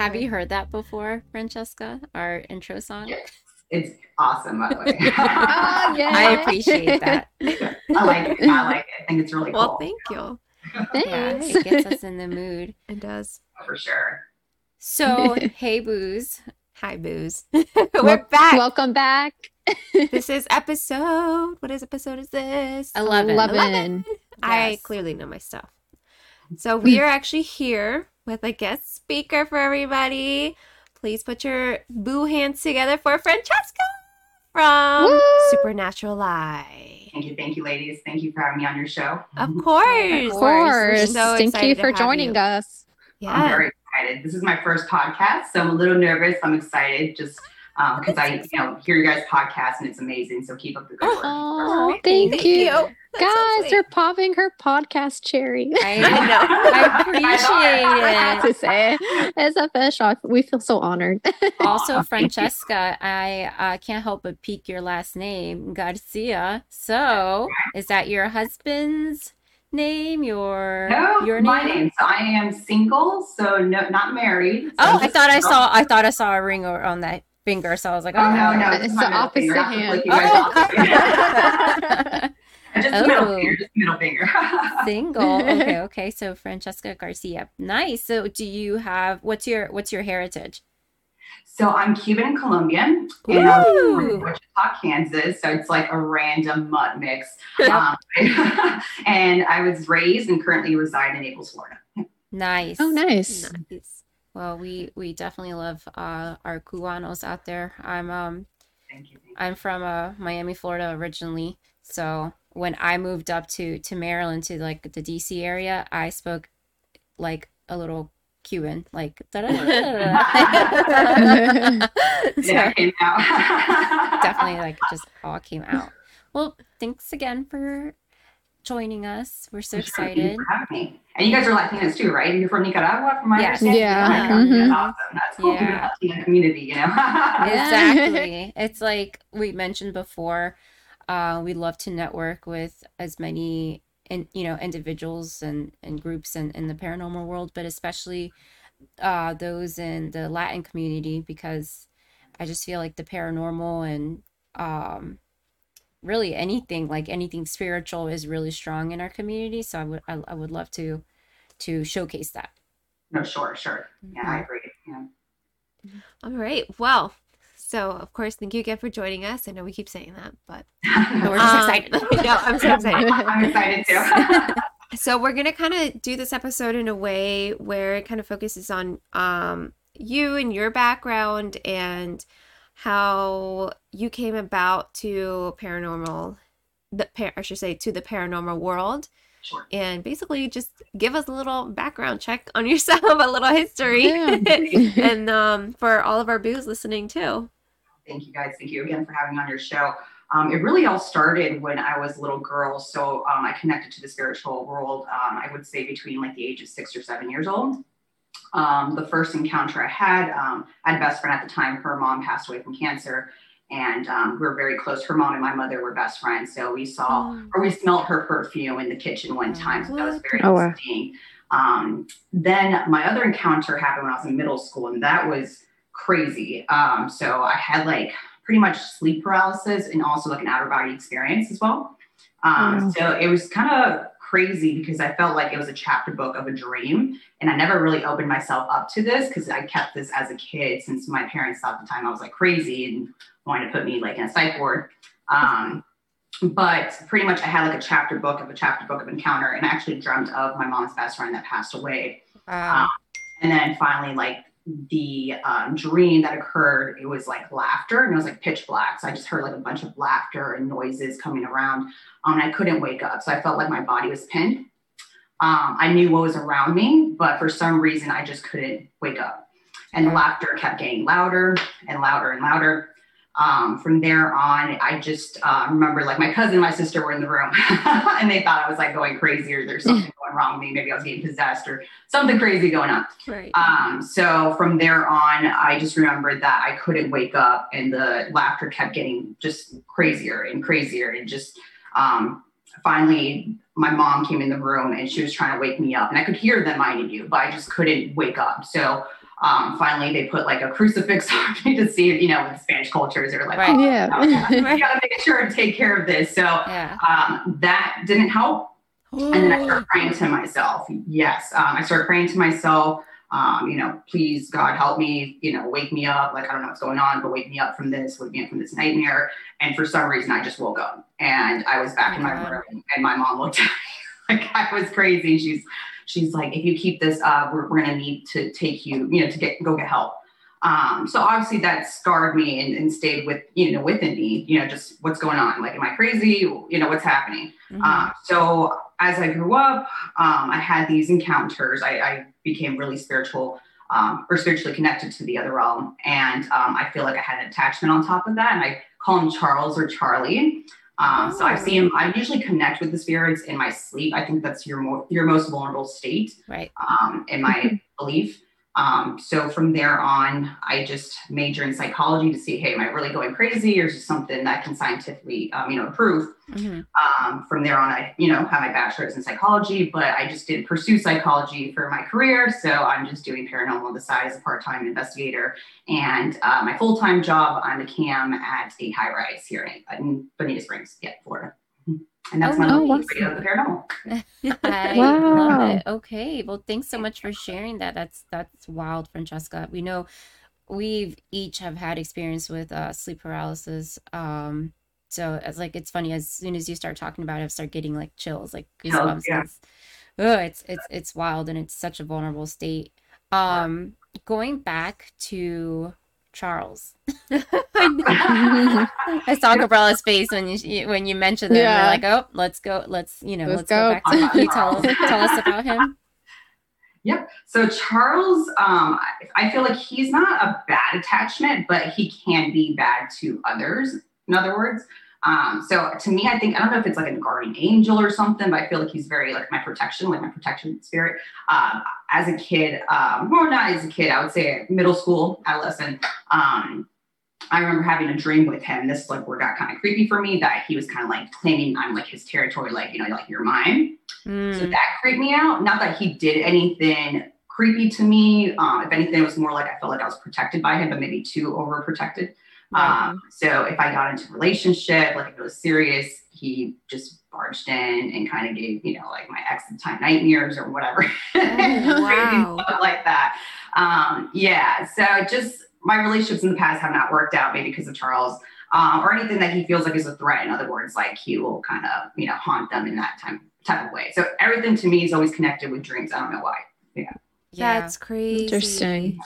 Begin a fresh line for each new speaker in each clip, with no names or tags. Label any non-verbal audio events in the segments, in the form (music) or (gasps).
Have you heard that before, Francesca? Our intro song?
Yes. It's awesome, by the way. (laughs)
Ah, (laughs) oh, yeah.
I appreciate that. (laughs)
I like it. I like it. I think it's really cool.
Well,
cool.
thank you.
Yeah,
Thanks.
it gets us in the mood.
It does.
For sure.
So, hey, booze.
Hi, booze. We're back.
Welcome back.
this is episode. What is episode? Is this
11.
11.
I
Yes.
clearly know my stuff. So we hmm. are actually here with a guest speaker for everybody. Please put your boo hands together for Francesca from
Woo!
Supernatural Eye.
Thank you. Thank you, ladies. Thank you for having me on your show.
Of course.
Of course.
so
Thank you for joining
you.
us.
I'm very excited. This is my first podcast, so I'm a little nervous. I'm excited just um, because I, you know, hear your guys' podcast and it's amazing. So keep up the good work.
Oh, thank, you.
That's so
Guys,
sweet.
they're popping her podcast cherry.
I,
I (laughs) know.
I appreciate
I have
it.
to say, it's official. We feel so honored. (laughs)
Also,
Aw.
Francesca, I uh, can't help but peek your last name, Garcia. So, is that your husband's name? Your
No,
your
my name. So I am single, so no, not married. So
Oh, I
just-
thought I saw. I thought I saw a ring on that finger. So I was like,
Oh no, no,
It's
this
the
my finger.
opposite
I have to
hand.
flick you guys
Oh. (laughs)
off the finger. just the middle
Oh.
finger, just middle finger. (laughs)
Single. Okay, (laughs) okay. So Francesca Garcia. Nice. So do you have what's your what's your heritage?
so I'm Cuban and Colombian, and I'm from Wichita, Kansas. So it's like a random mutt mix. (laughs) Um, and I was raised and currently reside in Naples, Florida.
Nice.
oh, nice.
Nice.
Well, we we definitely love uh, our Cubanos out there. I'm um
Thank you. Thank you.
I'm from uh, Miami, Florida originally. So when I moved up to to Maryland to like the DC area, I spoke like a little Cuban, like (laughs) da-da-da-da-da. (laughs) So
came out. (laughs)
definitely like just all came out. Well, thanks again for joining us. We're so
For sure. Thank you
excited.
for. And you guys are Latinas too, right? You're from Nicaragua, from my
Yes.
understanding?
Yeah.
Oh my God,
Mhm.
That's awesome. That's cool.
Yeah.
Yeah. Latina community, you know?
Exactly. it's like we mentioned before, uh, we love to network with as many in, you know, individuals and, and groups in, in the paranormal world, but especially uh, those in the Latin community because I just feel like the paranormal and um, really anything like anything spiritual is really strong in our community. So I would I, I would love to to showcase that.
no, sure, sure. Yeah, I agree. Yeah.
All right. Well, so of course, thank you again for joining us. I know we keep saying that, but (laughs)
We're just
Um,
excited. (laughs)
no, I'm so excited. (laughs)
I'm excited too.
So we're gonna kind of do this episode in a way where it kind of focuses on um you and your background and how you came about to paranormal, the par- I should say to the paranormal world,
sure.
and basically just give us a little background check on yourself, a little history,
Yeah.
and um for all of our boos listening too.
Thank you guys. Thank you again for having me on your show. Um, it really all started when I was a little girl. So um, I connected to the spiritual world, um, I would say between like the age of six or seven years old. Um, the first encounter I had, um, I had a best friend at the time. Her mom passed away from cancer. And um, we were very close. Her mom and my mother were best friends. So we saw
Oh.
or we smelled her perfume in the kitchen one time. So that was very
Oh, wow.
interesting. Um, then my other encounter happened when I was in middle school, and that was crazy. Um, so I had like pretty much sleep paralysis and also like an outer body experience as well. Um,
Wow.
So it was kind of crazy because I felt like it was a chapter book of a dream. And I never really opened myself up to this because I kept this as a kid since my parents thought the time I was like crazy and wanted to put me like in a psych ward. Um, but pretty much I had like a chapter book of a chapter book of encounter and I actually dreamt of my mom's best friend that passed away.
Wow.
And then finally, like the um, dream that occurred, it was like laughter and it was like pitch black. So I just heard like a bunch of laughter and noises coming around. Um, and I couldn't wake up. So I felt like my body was pinned. Um, I knew what was around me, but for some reason I just couldn't wake up. And the laughter kept getting louder and louder and louder. Um, from there on, I just uh, remember like my cousin and my sister were in the room (laughs) and they thought I was like going crazy or there's something going wrong with me. Maybe I was getting possessed or something crazy going on.
Right.
Um, so from there on, I just remembered that I couldn't wake up and the laughter kept getting just crazier and crazier. And just um, finally, my mom came in the room and she was trying to wake me up. And I could hear them minding you, but I just couldn't wake up. So um, finally they put like a crucifix (laughs) on me to see, if, you know, with Spanish cultures, they're like,
Right.
oh,
Yeah. (laughs)
you gotta make sure and take care of this. So
Yeah.
um, that didn't help. And then I started praying to myself. Yes, um, I started praying to myself. Um, you know, please God help me. You know, wake me up. Like I don't know what's going on, but wake me up from this. Wake me up from this nightmare. And for some reason, I just woke up and I was back
Oh
in my
God.
room. And my mom looked at me (laughs) like I was crazy. She's she's like, if you keep this up, we're, we're gonna need to take you. You know, to get go get help. Um, so obviously that scarred me and, and stayed with you know within me. You know, just what's going on? Like, am I crazy? You know, what's happening?
Mhm.
Um, so as I grew up, um, I had these encounters. I, I became really spiritual um, or spiritually connected to the other realm, and um, I feel like I had an attachment on top of that. And I call him Charles or Charlie. Um, So I see him. I usually connect with the spirits in my sleep. I think that's your more your most vulnerable state
right.
um, in my belief. Um, so from there on, I just major in psychology to see, hey, am I really going crazy, or is it something that can scientifically, um, you know, prove?
Mhm.
Um, from there on, I, you know, have my bachelor's in psychology, but I just didn't pursue psychology for my career. So I'm just doing paranormal on the side as a part-time investigator. And uh, my full-time job, I'm a cam at a high-rise here in, in Bonita Springs, yeah, Florida. And that's
Oh,
my
nice.
little video of the paranormal. (laughs)
I
Wow.
love it. Okay. Well, thanks so much for sharing that. That's that's wild, Francesca. We know we've each have had experience with uh, sleep paralysis. Um, so it's like it's funny as soon as you start talking about it, I start getting like chills, like
Chills,
goosebumps.
yeah.
'cause, ugh, it's it's it's wild and it's such a vulnerable state. Um, going back to Charles. I saw (laughs) Gabriella's face when you when you mentioned them.
Yeah.
We're like, oh, let's go. Let's you know, let's,
Let's
go.
go.
back to. Can you tell tell us about him? (laughs)
Yep. So Charles, um, I- I feel like he's not a bad attachment, but he can be bad to others. In other words, um, so to me, I think I don't know if it's like a guardian angel or something, but I feel like he's very like my protection, like my protection spirit. Um, as a kid, um, well, not as a kid, I would say middle school, adolescent. Um, I remember having a dream with him. This is like where it got kind of creepy for me that he was kind of like claiming I'm like his territory, like you know, like you're mine. So
Mm,
that creeped me out. Not that he did anything creepy to me. Um, if anything, it was more like I felt like I was protected by him, but maybe too overprotected.
Right.
Um, so if I got into a relationship, like if it was serious, he just barged in and kind of gave, you know, like my ex at the time nightmares or whatever. (laughs) Crazy
wow.
like that. Um, yeah. So just my relationships in the past have not worked out, maybe because of Charles. Um, or anything that he feels like is a threat. In other words, like he will kind of, you know, haunt them in that time type of way. So everything to me is always connected with dreams. I don't know why.
yeah. yeah.
That's crazy.
Interesting.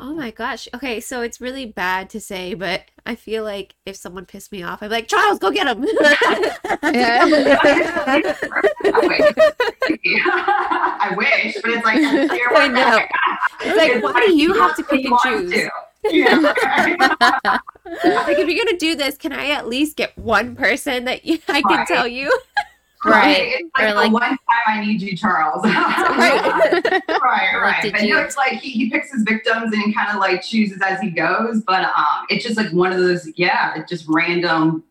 Oh my gosh. Okay, so it's really bad to say, but I feel like if someone pissed me off, I'm like, Charles, go get him. (laughs) (laughs)
I wish, but it's like
I know. (laughs) It's like, why do you have to pick and choose?
Yeah.
like, if you're gonna do this, can I at least get one person that you, I can
Right.
tell you?
Right.
It's like,
Or
the
like-
one time I need you, Charles. (laughs) (laughs)
Right.
right, right. But you know, it's like he, he picks his victims and he kind of like chooses as he goes. But um, it's just like one of those, yeah, it's just random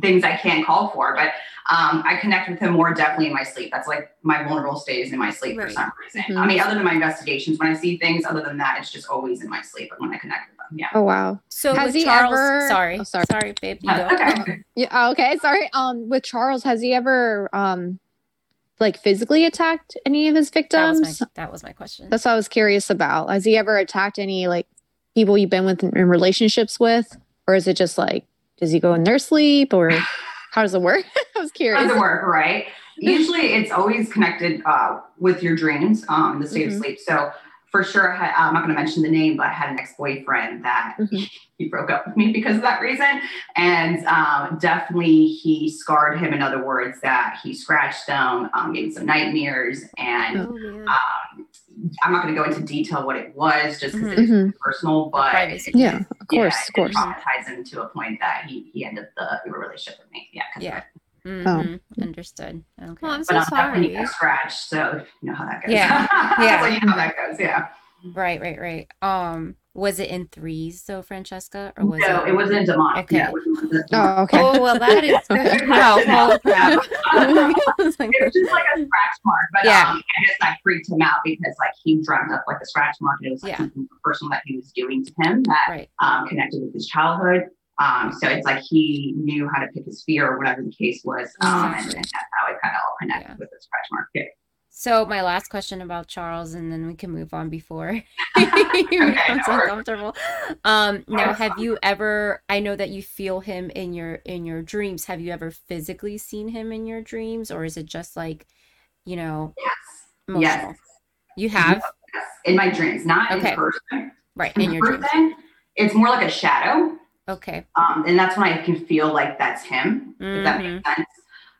things I can't call for. But um, I connect with him more definitely in my sleep. That's like my vulnerable state is in my sleep for some reason.
Mhm.
I mean, other than my investigations, when I see things, other than that, it's just always in my sleep But when I connect with. Yeah.
Oh wow.
So
Has
with
he
Charles,
ever-
sorry,
oh, sorry.
sorry, babe, you go.
Okay.
Yeah. oh, Okay. Sorry. Um, with Charles, has he ever um, like physically attacked any of his
That was
victims?
my that was my question.
That's what I was curious about. Has he ever attacked any like people you've been with in relationships with, or is it just like does he go in their sleep, or (sighs) how does it work? (laughs) I was curious.
How
curious.
does it work, right? (laughs) Usually it's always connected uh, with your dreams, um, in the state
Mhm.
of sleep. So for sure, I had, I'm not going to mention the name, but I had an ex-boyfriend that
Mhm.
he broke up with me because of that reason. And um, definitely he scarred him. In other words, that he scratched them, um, gave him some nightmares. And
Oh man.
um, I'm not going to go into detail what it was just because
Mhm.
it's personal, but
privacy.
Yeah, of course,
it
of course.
traumatized him to a point that he, he ended the relationship with me. Yeah.
Yeah.
It.
Mhm. Understood. Okay.
Well, I'm
but
so
I'm definitely
sorry.
got scratched, so you know how that goes.
Yeah. (laughs) Yeah.
so you know how that goes. Yeah.
Right, right, right. Um, Was it in threes though, Francesca, or was
no,
it?
it wasn't demonic.
Okay.
Yeah, it wasn't
Oh, okay.
Oh well, that is (laughs)
Wow, holy crap. I
it was just like a scratch mark, but
Yeah.
um, I guess that freaked him out because like he dreamt up like a scratch mark, and it was like
Yeah.
something personal that he was doing to him that
right.
um, connected with his childhood. Um, so it's like he knew how to pick his fear or whatever the case was, um, and, and that's how it kind of all connected
Yeah.
with the scratch mark.
So my last question about Charles, and then we can move on before (laughs) (laughs) he
Okay,
becomes
no
uncomfortable. Um, now, have (laughs) you ever? I know that you feel him in your in your dreams. Have you ever physically seen him in your dreams, or is it just like, you know,
Yes.
emotional?
Yes.
You have
Yes. In my dreams, not
Okay.
in person.
right in your dreams.
it's more like a shadow.
Okay.
Um, and that's when I can feel like that's him, if that makes sense.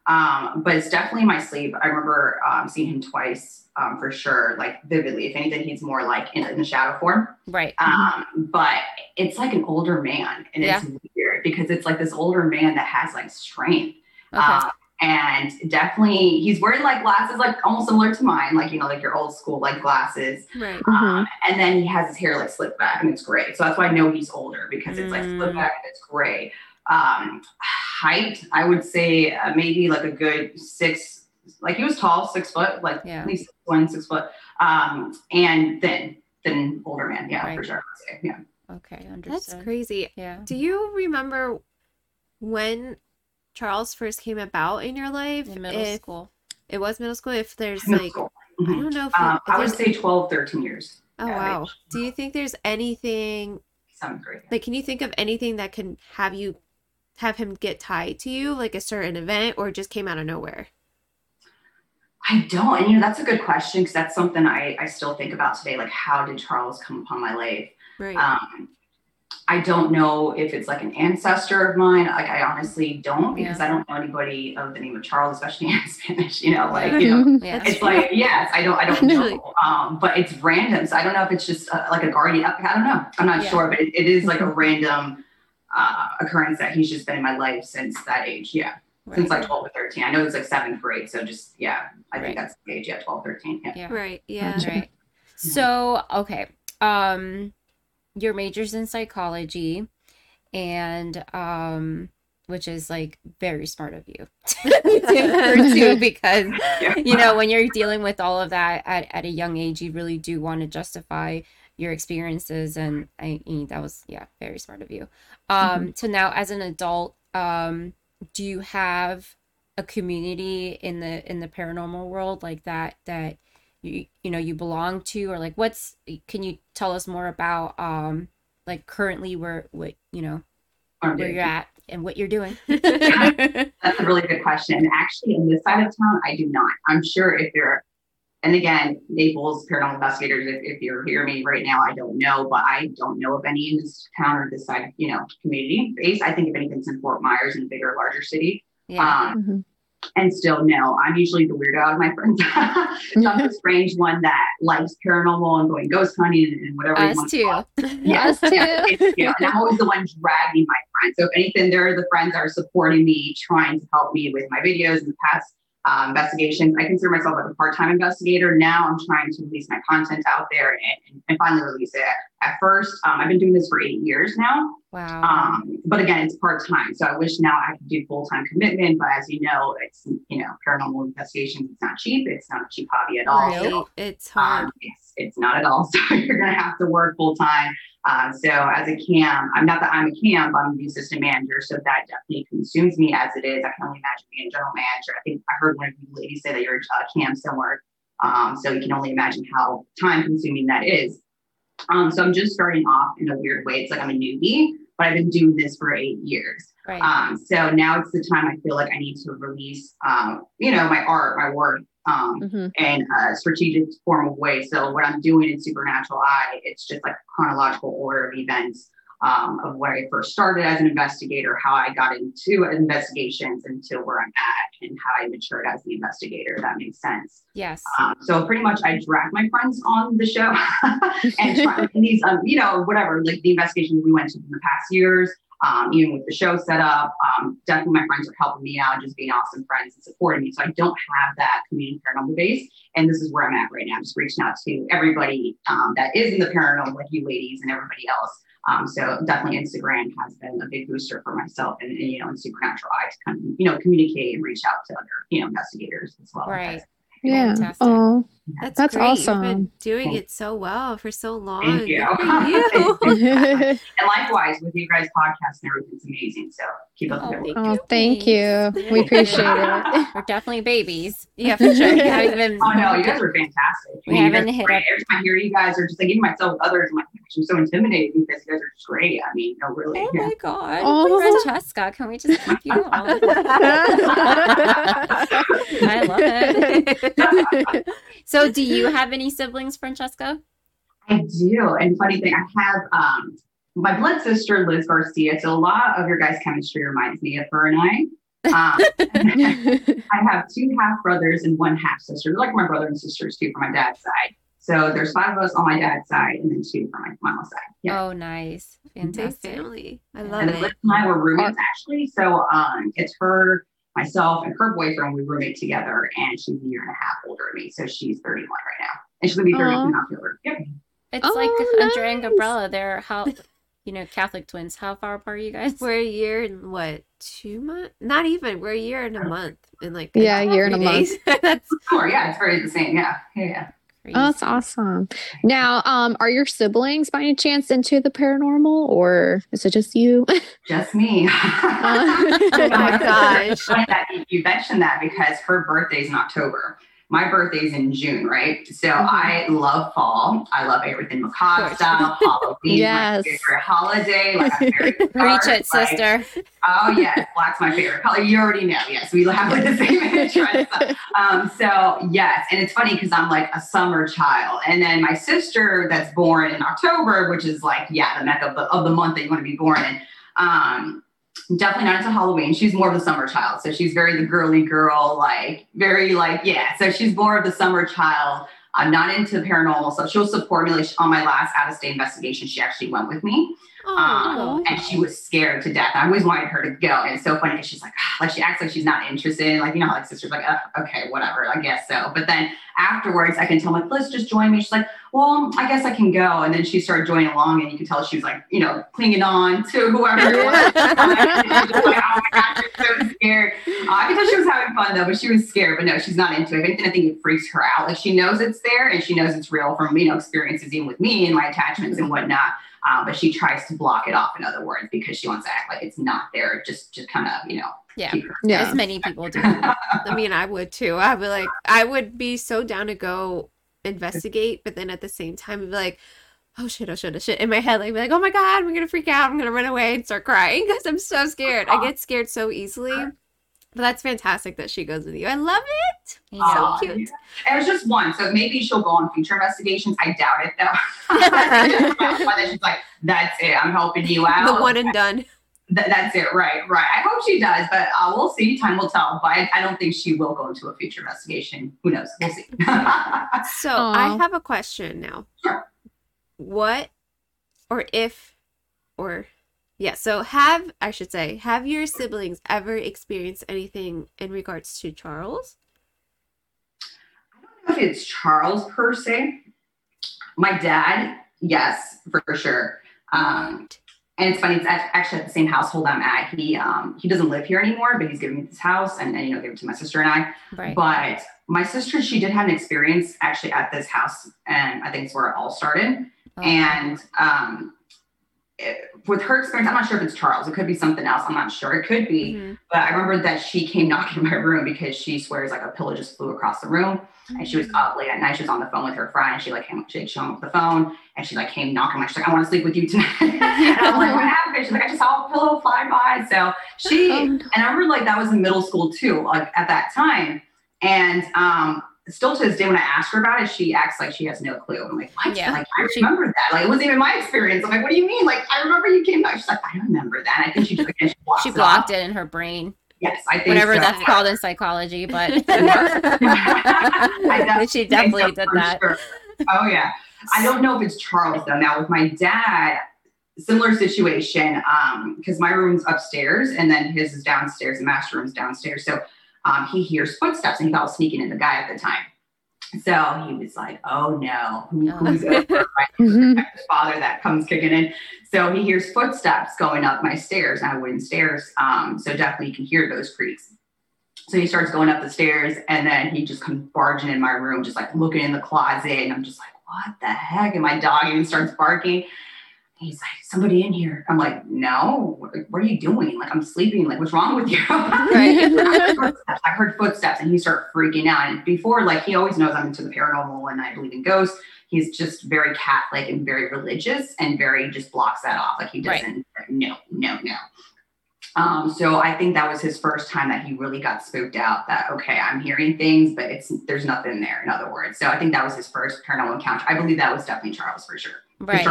Um, but it's definitely my sleep. I remember um, seeing him twice um, for sure, like vividly. If anything, he's more like in, in the shadow form.
Right.
Um, but it's like an older man, and it's weird because it's like this older man that has like strength.
Okay.
Um, and definitely, he's wearing like glasses, like almost similar to mine, like you know, like your old school like glasses.
right.
Um, and then he has his hair like slicked back, and it's gray. So that's why I know he's older because it's like
Mm.
slicked back and it's gray. Um, height, I would say uh, maybe like a good six. Like he was tall, six foot, like
Yeah.
at least six one, six foot. Um, and thin, thin older man, yeah,
Right.
for sure. I would say, Yeah.
okay.
That's crazy.
Yeah.
Do you remember when Charles first came about in your life?
In middle
if
school.
it was middle school, if there's
Middle
like
school.
I don't know if,
Um,
if
I would say 12, 13 years.
oh wow.
maybe.
Do you think there's anything
Seventh grade.
like can you think of anything that can have you have him get tied to you, like a certain event, or just came out of nowhere?
I don't. And you know, that's a good question because that's something I, I still think about today. Like, how did Charles come upon my life?
Right.
Um, I don't know if it's like an ancestor of mine. Like, I honestly don't because
Yeah.
I don't know anybody of the name of Charles, especially in (laughs) Spanish. You know, like you know. (laughs)
Yeah.
it's like yes, I don't, I don't (laughs) know. Um, but it's random, so I don't know if it's just uh, like a guardian. I don't know. I'm not
Yeah.
sure, but it, it is like a random uh, occurrence that he's just been in my life since that age. Yeah, since like 12 or 13. I know it's like seventh grade, so just yeah, I
Right.
think that's the age. Yeah, 12, 13. Yeah.
Yeah.
right. Yeah.
Right. So, okay. Um your major's in psychology and um which is like very smart of you (laughs) to (laughs) because
Yeah.
you know when you're dealing with all of that at, at a young age you really do want to justify your experiences and I, I that was yeah very smart of you um so now as an adult um do you have a community in the in the paranormal world like that that you you know you belong to or like what's can you tell us more about um like currently where what you know
Or
where you're at and what you're doing (laughs)
That's a really good question. Actually, in this side of town, I do not. I'm sure if you're, and again, Naples paranormal investigators, if, if you're hearing me right now, I don't know, but I don't know of any in this town or this side, you know, community base. I think if anything's in Fort Myers in a bigger, larger city.
yeah
Um,
Mhm.
And still, no, I'm usually the weirdo out of my friends. (laughs) so I'm the strange one that likes paranormal and going ghost hunting and, and whatever. you
us
want to
too. (laughs)
Yes,
Us too. (laughs)
cute. And I'm always the one dragging my friends. So if anything, they're the friends that are supporting me, trying to help me with my videos and the past uh, investigations. I consider myself like a part-time investigator. Now I'm trying to release my content out there and, and finally release it. At first, um, I've been doing this for eight years now.
wow
Um, but again, it's part-time. So I wish now I could do full-time commitment. But as you know, it's, you know, paranormal investigations, it's not cheap. It's not a cheap hobby at all.
Right.
So
It's hard.
um, it's, it's not at all. (laughs) So you're going to have to work full time. Uh, so as a cam, I'm not that I'm a cam, but I'm the assistant manager. So that definitely consumes me as it is. I can only imagine being a general manager. I think I heard one of you ladies say that you're a cam somewhere. Um, so you can only imagine how time consuming that is. Um, so I'm just starting off in a weird way. It's like I'm a newbie, but I've been doing this for eight years.
right
Um, so now it's the time I feel like I need to release, um, you know, my art, my work, um,
Mhm.
in a strategic form of way. So what I'm doing in Supernatural Eye, it's just like chronological order of events um, of where I first started as an investigator, how I got into investigations until where I'm at, and how I matured as the investigator. If that makes sense.
yes
Um, so pretty much, I drag my friends on the show (laughs) and try and these, um, you know, whatever, like the investigations we went to in the past years. um, even with the show set up. Um, definitely my friends are helping me out, just being awesome friends and supporting me. So I don't have that community paranormal base. And this is where I'm at right now. I'm just reaching out to everybody um, that is in the paranormal, like you ladies and everybody else. Um, so definitely Instagram has been a big booster for myself and, and you know, and Supernatural Eye to kind of, you know, communicate and reach out to other, you know, investigators as well.
Right.
Yeah.
Fantastic.
Oh,
That's,
That's
great.
awesome.
You've been doing it so well for so long. (laughs)
Thank you.
You. (laughs)
And likewise with you guys' podcast and everything, it's amazing. So keep up
Oh,
the good work.
thank
oh,
you.
thank you. We appreciate it. (laughs)
We're definitely babies.
yeah, for sure.
We
Yeah.
haven't even,
Oh no, you guys are fantastic.
We
I mean,
haven't hit
great. Every time I hear you guys are just like even myself with others, I'm like, gosh, I'm so intimidated because you guys are just great. I mean, no, really.
oh
yeah.
my god,
Oh.
Francesca, can we just keep you on? I love it. So, do you have any siblings, Francesca?
I do. And funny thing, I have um my blood sister Liz Garcia. So a lot of your guys' chemistry reminds me of her and I. Um, (laughs) I have two half brothers and one half sister. They're like my brother and sisters too from my dad's side. So there's five of us on my dad's side and then two from my mom's side. Yeah.
Oh, nice,
Big
fantastic.
family. I
And
love
and then Liz
it.
and I were roommates actually. So um it's her, myself, and her boyfriend. We roommate together and she's a year and a half older than me. So she's 31 right now. And she's gonna be 32
Aw.
in October. Yep.
It's
Oh,
like Andrea and
nice.
Gabriella. They're how, you know, Catholic twins. How far apart are you guys?
We're a year and what, two months? Not even. We're a year and a month. And like
Yeah, a year and a month. (laughs)
That's
Sure, yeah, it's very the same. Yeah. Yeah, yeah.
Oh, that's awesome. Now, um, are your siblings by any chance into the paranormal or is it just you? (laughs)
Just me. (laughs) (laughs)
oh my gosh.
you- you mentioned that because her birthday's in October. My birthday's in June, right? So
Mhm.
I love fall. I love everything macabre style. Halloween,
Yes.
my favorite holiday. Like (laughs)
Reach
dark,
it,
like-
sister.
oh yes, black's my favorite color. You already know. Yes, we have like the same (laughs) interest. Um, so yes, and it's funny because I'm like a summer child, and then my sister that's born in October, which is like yeah, the mecca of the, of the month that you want to be born in. Um, definitely not into Halloween. She's more of the summer child, so she's very the girly girl, like very like yeah. So she's more of the summer child. I'm not into paranormal, so she'll support me. Like on my last out of state investigation, she actually went with me um, and she was scared to death. I always wanted her to go, and it's so funny because she's like, like she acts like she's not interested. Like you know, how, like sisters like, uh, okay, whatever, I guess so. But then afterwards, I can tell like, let's just join me. She's like, well, I guess I can go. And then she started joining along, and you can tell she was like, you know, clinging on to whoever it was. And (laughs) (laughs) like, oh my gosh, I'm so scared. Uh, I can tell she was having fun though, but she was scared. But no, she's not into it. Anything, I think it freaks her out. Like she knows it's there, and she knows it's real from you know experiences even with me and my attachments and whatnot. Um, but she tries to block it off, in other words, because she wants to act like it's not there. Just, just kind of, you know,
Yeah,
yeah.
as many people do. (laughs)
I mean, I would too. I would be like, I would be so down to go investigate, but then at the same time, I'd be like, oh shit, oh shit, oh shit. In my head, like, be like, oh my god, I'm gonna freak out. I'm gonna run away and start crying (laughs) because I'm so scared. I get scared so easily. But that's fantastic that she goes with you. I love it.
You
So cute.
yeah. It was just one, so maybe she'll go on future investigations. I doubt it though. (laughs) But she's like, "That's it. I'm helping you out."
The one and done.
Th- that's it, right? Right. I hope she does, but uh, we'll see. Time will tell. But I, I don't think she will go into a future investigation. Who knows? We'll see. (laughs)
So I have a question now.
Sure.
What or if or yeah, so have I should say, have your siblings ever experienced anything in regards to Charles?
I don't know if it's Charles per se. My dad, yes, for sure. Um, and it's funny, it's actually at the same household I'm at. He um, he doesn't live here anymore, but he's given me this house and, and you know gave it to my sister and I.
right?
But my sister, she did have an experience actually at this house, and I think it's where it all started.
Oh,
And um, it- with her experience, I'm not sure if it's Charles. It could be something else. I'm not sure. It could be.
Mhm.
But I remember that she came knocking in (laughs) my room because she swears like a pillow just flew across the room. And she was up late at night. She was on the phone with her friend. And she like came, she had shown up the phone and she like came knocking. Like she's like, I want to sleep with you tonight. (laughs) and I'm like, what (laughs) happened? She's like, I just saw a pillow fly by. So she
Oh, no.
and I remember like that was in middle school too, like at that time. And um, still to this day, when I ask her about it, she acts like she has no clue. I'm like, what?
Yeah.
Like I remember that. Like it wasn't even my experience. I'm like, what do you mean? Like I remember you came back. She's like, I don't remember that. And I think she just again she blocked,
she
it
blocked
off.
it in her brain,
Yes, I think
whatever
so.
that's called in psychology. But (laughs)
I (laughs)
she definitely
so,
did that.
sure. Oh yeah. I don't know if it's Charles though. Now with my dad, similar situation Um, because my room's upstairs and then his is downstairs. The master room's downstairs. So um, he hears footsteps and he thought I was sneaking in the guy at the time. So he was like, "Oh no, Who, who's over?" (laughs) Right? His father that comes kicking in. So he hears footsteps going up my stairs, not wooden stairs. Um, so definitely you can hear those creaks. So he starts going up the stairs, and then he just comes barging in my room, just like looking in the closet, and I'm just like, "What the heck?" And my dog even starts barking he's like, somebody in here. I'm like, no, what, what, are you doing? Like, I'm sleeping. Like, what's wrong with you? (laughs) I, heard (laughs) I heard footsteps and he started freaking out. And before, like, he always knows I'm into the paranormal and I believe in ghosts. He's just very Catholic and very religious and very just blocks that off. Like, he doesn't, right. no, no, no. Um, so I think that was his first time that he really got spooked out that, okay, I'm hearing things, but it's, there's nothing there, in other words. So I think that was his first paranormal encounter. I believe that was definitely Charles for sure.
Right.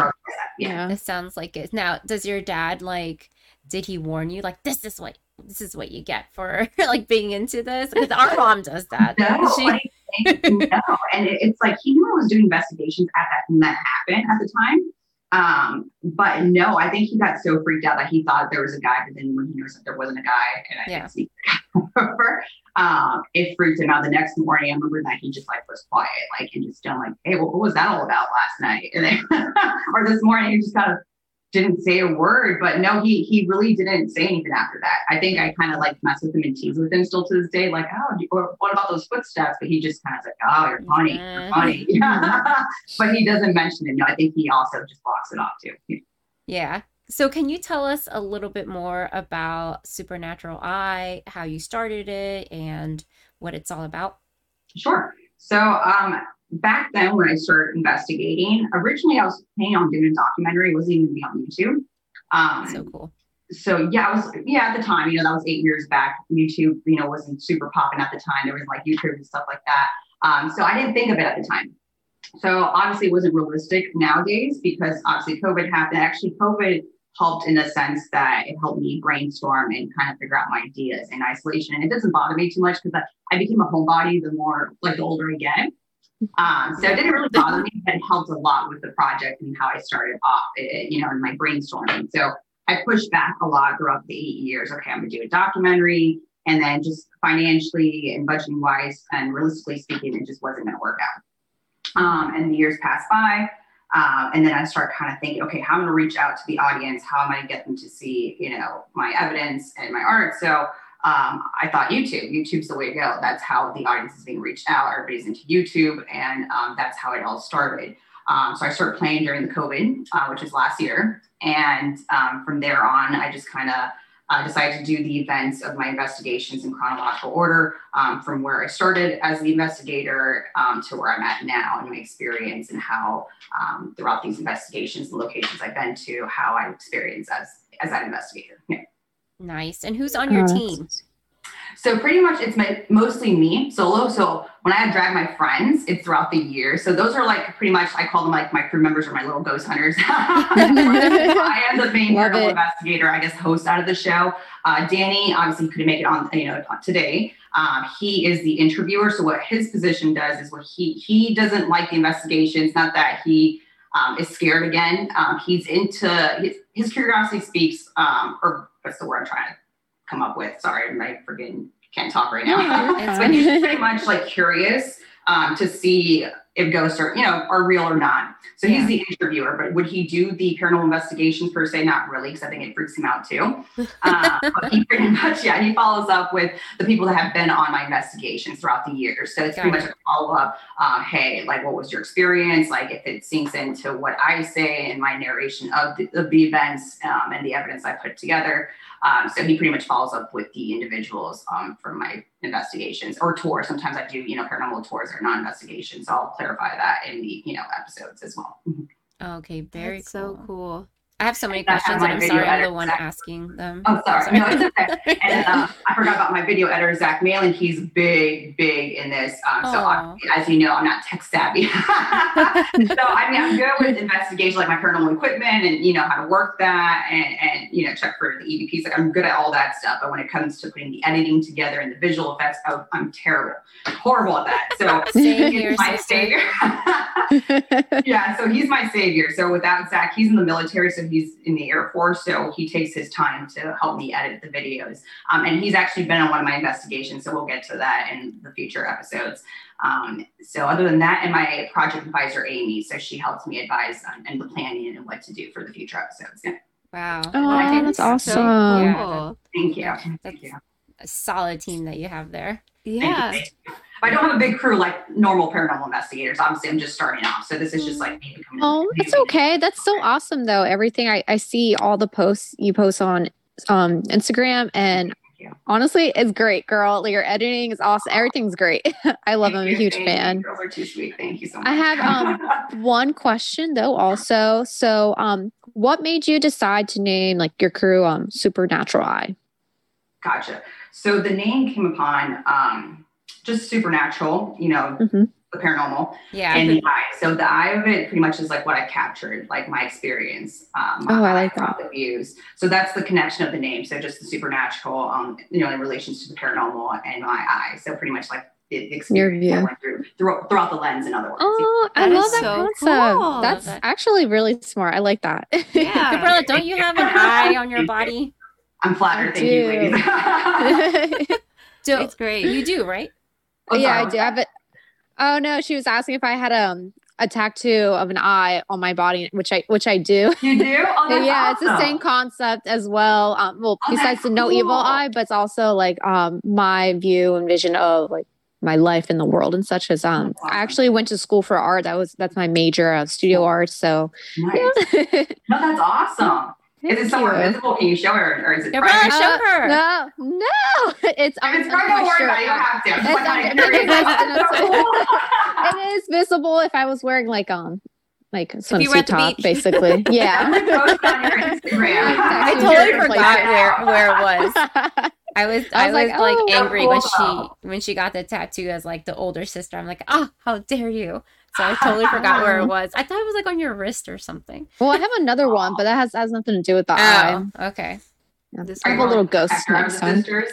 Yeah. It sounds like it. Now, does your dad like did he warn you like this is what this is what you get for (laughs) like being into this? Because our mom does (laughs) that.
No, she... no. And it, it's like he knew I was doing investigations at that when that happened at the time. Um, but no, I think he got so freaked out that he thought there was a guy, but then when he knows that there wasn't a guy, and I yeah. see (laughs) over, um, it freaked him out. The next morning, I remember that he just like was quiet, like and just done like, hey, well, what was that all about last night? And then, (laughs) or this morning, he just kind of didn't say a word. But no, he he really didn't say anything after that. I think I kind of like mess with him and tease with him still to this day, like, oh, or what about those footsteps? But he just kind of like, oh, you're funny, you're funny. (laughs) (laughs) but he doesn't mention it. No, I think he also just blocks it off too.
Yeah. So, can you tell us a little bit more about Supernatural Eye, how you started it, and what it's all about?
Sure. So, um, back then when I started investigating, originally I was planning on doing a documentary. It wasn't even be on YouTube.
Um, so cool.
So yeah, I was yeah at the time. You know, that was eight years back. YouTube, you know, wasn't super popping at the time. There was like YouTube and stuff like that. Um, so I didn't think of it at the time. So obviously, it wasn't realistic nowadays because obviously COVID happened. Actually, COVID helped in the sense that it helped me brainstorm and kind of figure out my ideas in isolation. And it doesn't bother me too much because I, I became a homebody the more like the older I get. Um, so it didn't really bother me, but it helped a lot with the project and how I started off, it, you know, in my brainstorming. So I pushed back a lot throughout the eight years. Okay, I'm gonna do a documentary, and then just financially and budgeting wise and realistically speaking, it just wasn't gonna work out. Um, and the years passed by. Um, and then I start kind of thinking, okay, how am I going to reach out to the audience? How am I going to get them to see, you know, my evidence and my art? So um, I thought YouTube. YouTube's the way to go. That's how the audience is being reached out. Everybody's into YouTube, and um, that's how it all started. Um, so I started playing during the COVID, uh, which is last year, and um, from there on, I just kind of uh, decided to do the events of my investigations in chronological order, um, from where I started as the investigator um, to where I'm at now, and my experience and how throughout these investigations and locations I've been to, how I experience as as that investigator. Yeah.
Nice. And who's on your oh, team?
So pretty much it's my, mostly me solo. So when I drag my friends, it's throughout the year. So those are like pretty much I call them like my crew members or my little ghost hunters. (laughs) I am the main paranormal investigator, I guess, host out of the show. Uh, Danny obviously couldn't make it on, you know, today. Um, he is the interviewer. So what his position does is what he he doesn't like the investigations. Not that he um, is scared again. Um, he's into his, his curiosity speaks, um, or what's the word I'm trying to come up with? Sorry, I'm forgetting, can't talk right now. (laughs) but he's pretty much like curious um, to see if ghosts are, you know, are real or not. So yeah. he's the interviewer, but would he do the paranormal investigations per se? Not really, because I think it freaks him out too. (laughs) Uh, but he pretty much, yeah, he follows up with the people that have been on my investigations throughout the years. So it's Got pretty it. much a follow up. Uh, hey, like, what was your experience? Like, if it sinks into what I say in my narration of the, of the events um, and the evidence I put together. Um, so he pretty much follows up with the individuals um, from my investigations or tours. Sometimes I do, you know, paranormal tours or non-investigations. So I'll clarify that in the, you know, episodes as well.
Okay, very
That's cool. so cool.
I have so many questions, and I'm sorry, I'm the one asking them.
Oh, sorry. sorry. No, it's okay. (laughs) and uh, I forgot about my video editor, Zach Malin. He's big, big in this. Um, so, as you know, I'm not tech savvy. (laughs) so, I mean, I'm good with investigation, like my paranormal equipment, and you know how to work that, and and you know check for the EVPs. Like I'm good at all that stuff. But when it comes to putting the editing together and the visual effects, oh, I'm terrible, horrible at that. So, (laughs)
Same here, my savior.
yeah, so he's my savior. So without Zach, he's in the military, so he's in the Air Force. So he takes his time to help me edit the videos. Um, and he's actually been on one of my investigations. So we'll get to that in the future episodes. Um, so other than that, and my project advisor, Amy, so she helps me advise on, and the planning and what to do for the future episodes. Yeah.
Wow.
Oh,
I think
that's
it's
awesome.
Yeah,
Thank you.
Yeah,
Thank you.
a solid team that you have there.
Thank
Yeah.
You. I don't have a big crew like normal paranormal investigators. Obviously, I'm just starting off. So this is just like me becoming.
Oh, that's okay. That's so awesome though. Everything I, I see all the posts you post on um Instagram and
you.
honestly it's great, girl. Like, your editing is awesome. Everything's great. (laughs) I love them. I'm a huge
Thank you.
fan.
Girls are too sweet. Thank you so much.
I have, um, (laughs) One question though also. So um what made you decide to name like your crew um Supernatural Eye?
Gotcha. So the name came upon um, just supernatural, you know,
Mhm.
the paranormal,
Yeah.
and the eye. So the eye of it pretty much is like what I captured, like my experience. Um,
Oh, I like that.
The views. So that's the connection of the name. So just the supernatural, um, you know, in relations to the paranormal and my eye. So pretty much like the the
Your
experience I
view.
went through, through throughout the lens. In other words.
Oh, I love that
so
concept.
cool.
That's
Love it.
actually really smart. I like that.
Yeah. (laughs)
Gabriella, don't you have an (laughs) eye on your body?
I'm flattered.
I
Thank you, ladies.
Do, (laughs)
It's great.
you do, right?
Oh,
yeah,
sorry.
I do. Have it. Oh no, she was asking if I had um a tattoo of an eye on my body, which I which I do.
You do? (laughs) Oh,
yeah, it's the same concept as well. Um, well,
Oh,
besides the no evil eye, but it's also like um my view and vision of like my life in the world and such. As um,
awesome.
I actually went to school for art. That was that's my major, uh, studio art. So
Nice.
yeah. (laughs)
No, that's awesome. Is it somewhere
you.
visible? Can you show her, or is it
Gabriella,
private?
show her.
No, no, (laughs) it's
If
on
it's private,
my
don't worry
shirt.
about it. You don't have to. I'm just
It's
like,
under-
kinda
it's-
That's so cool.
It is visible if I was wearing like um like
you were
swimsuit top,
beach.
basically. (laughs) Yeah.
I'm gonna post on your Instagram. (laughs)
I
Actually,
totally forgot where, where it was. I was I
I
was,
was
like,
like, oh,
angry when
cool.
she when she got the tattoo as like the older sister. I'm like, oh, how dare you! So I totally forgot where it (laughs) was. I thought it was like on your wrist or something.
well, I have another (laughs) one, but that has has nothing to do with the eye.
Oh, okay.
Yeah.
This
I have a little ghost
protector
next
the
time.
sisters?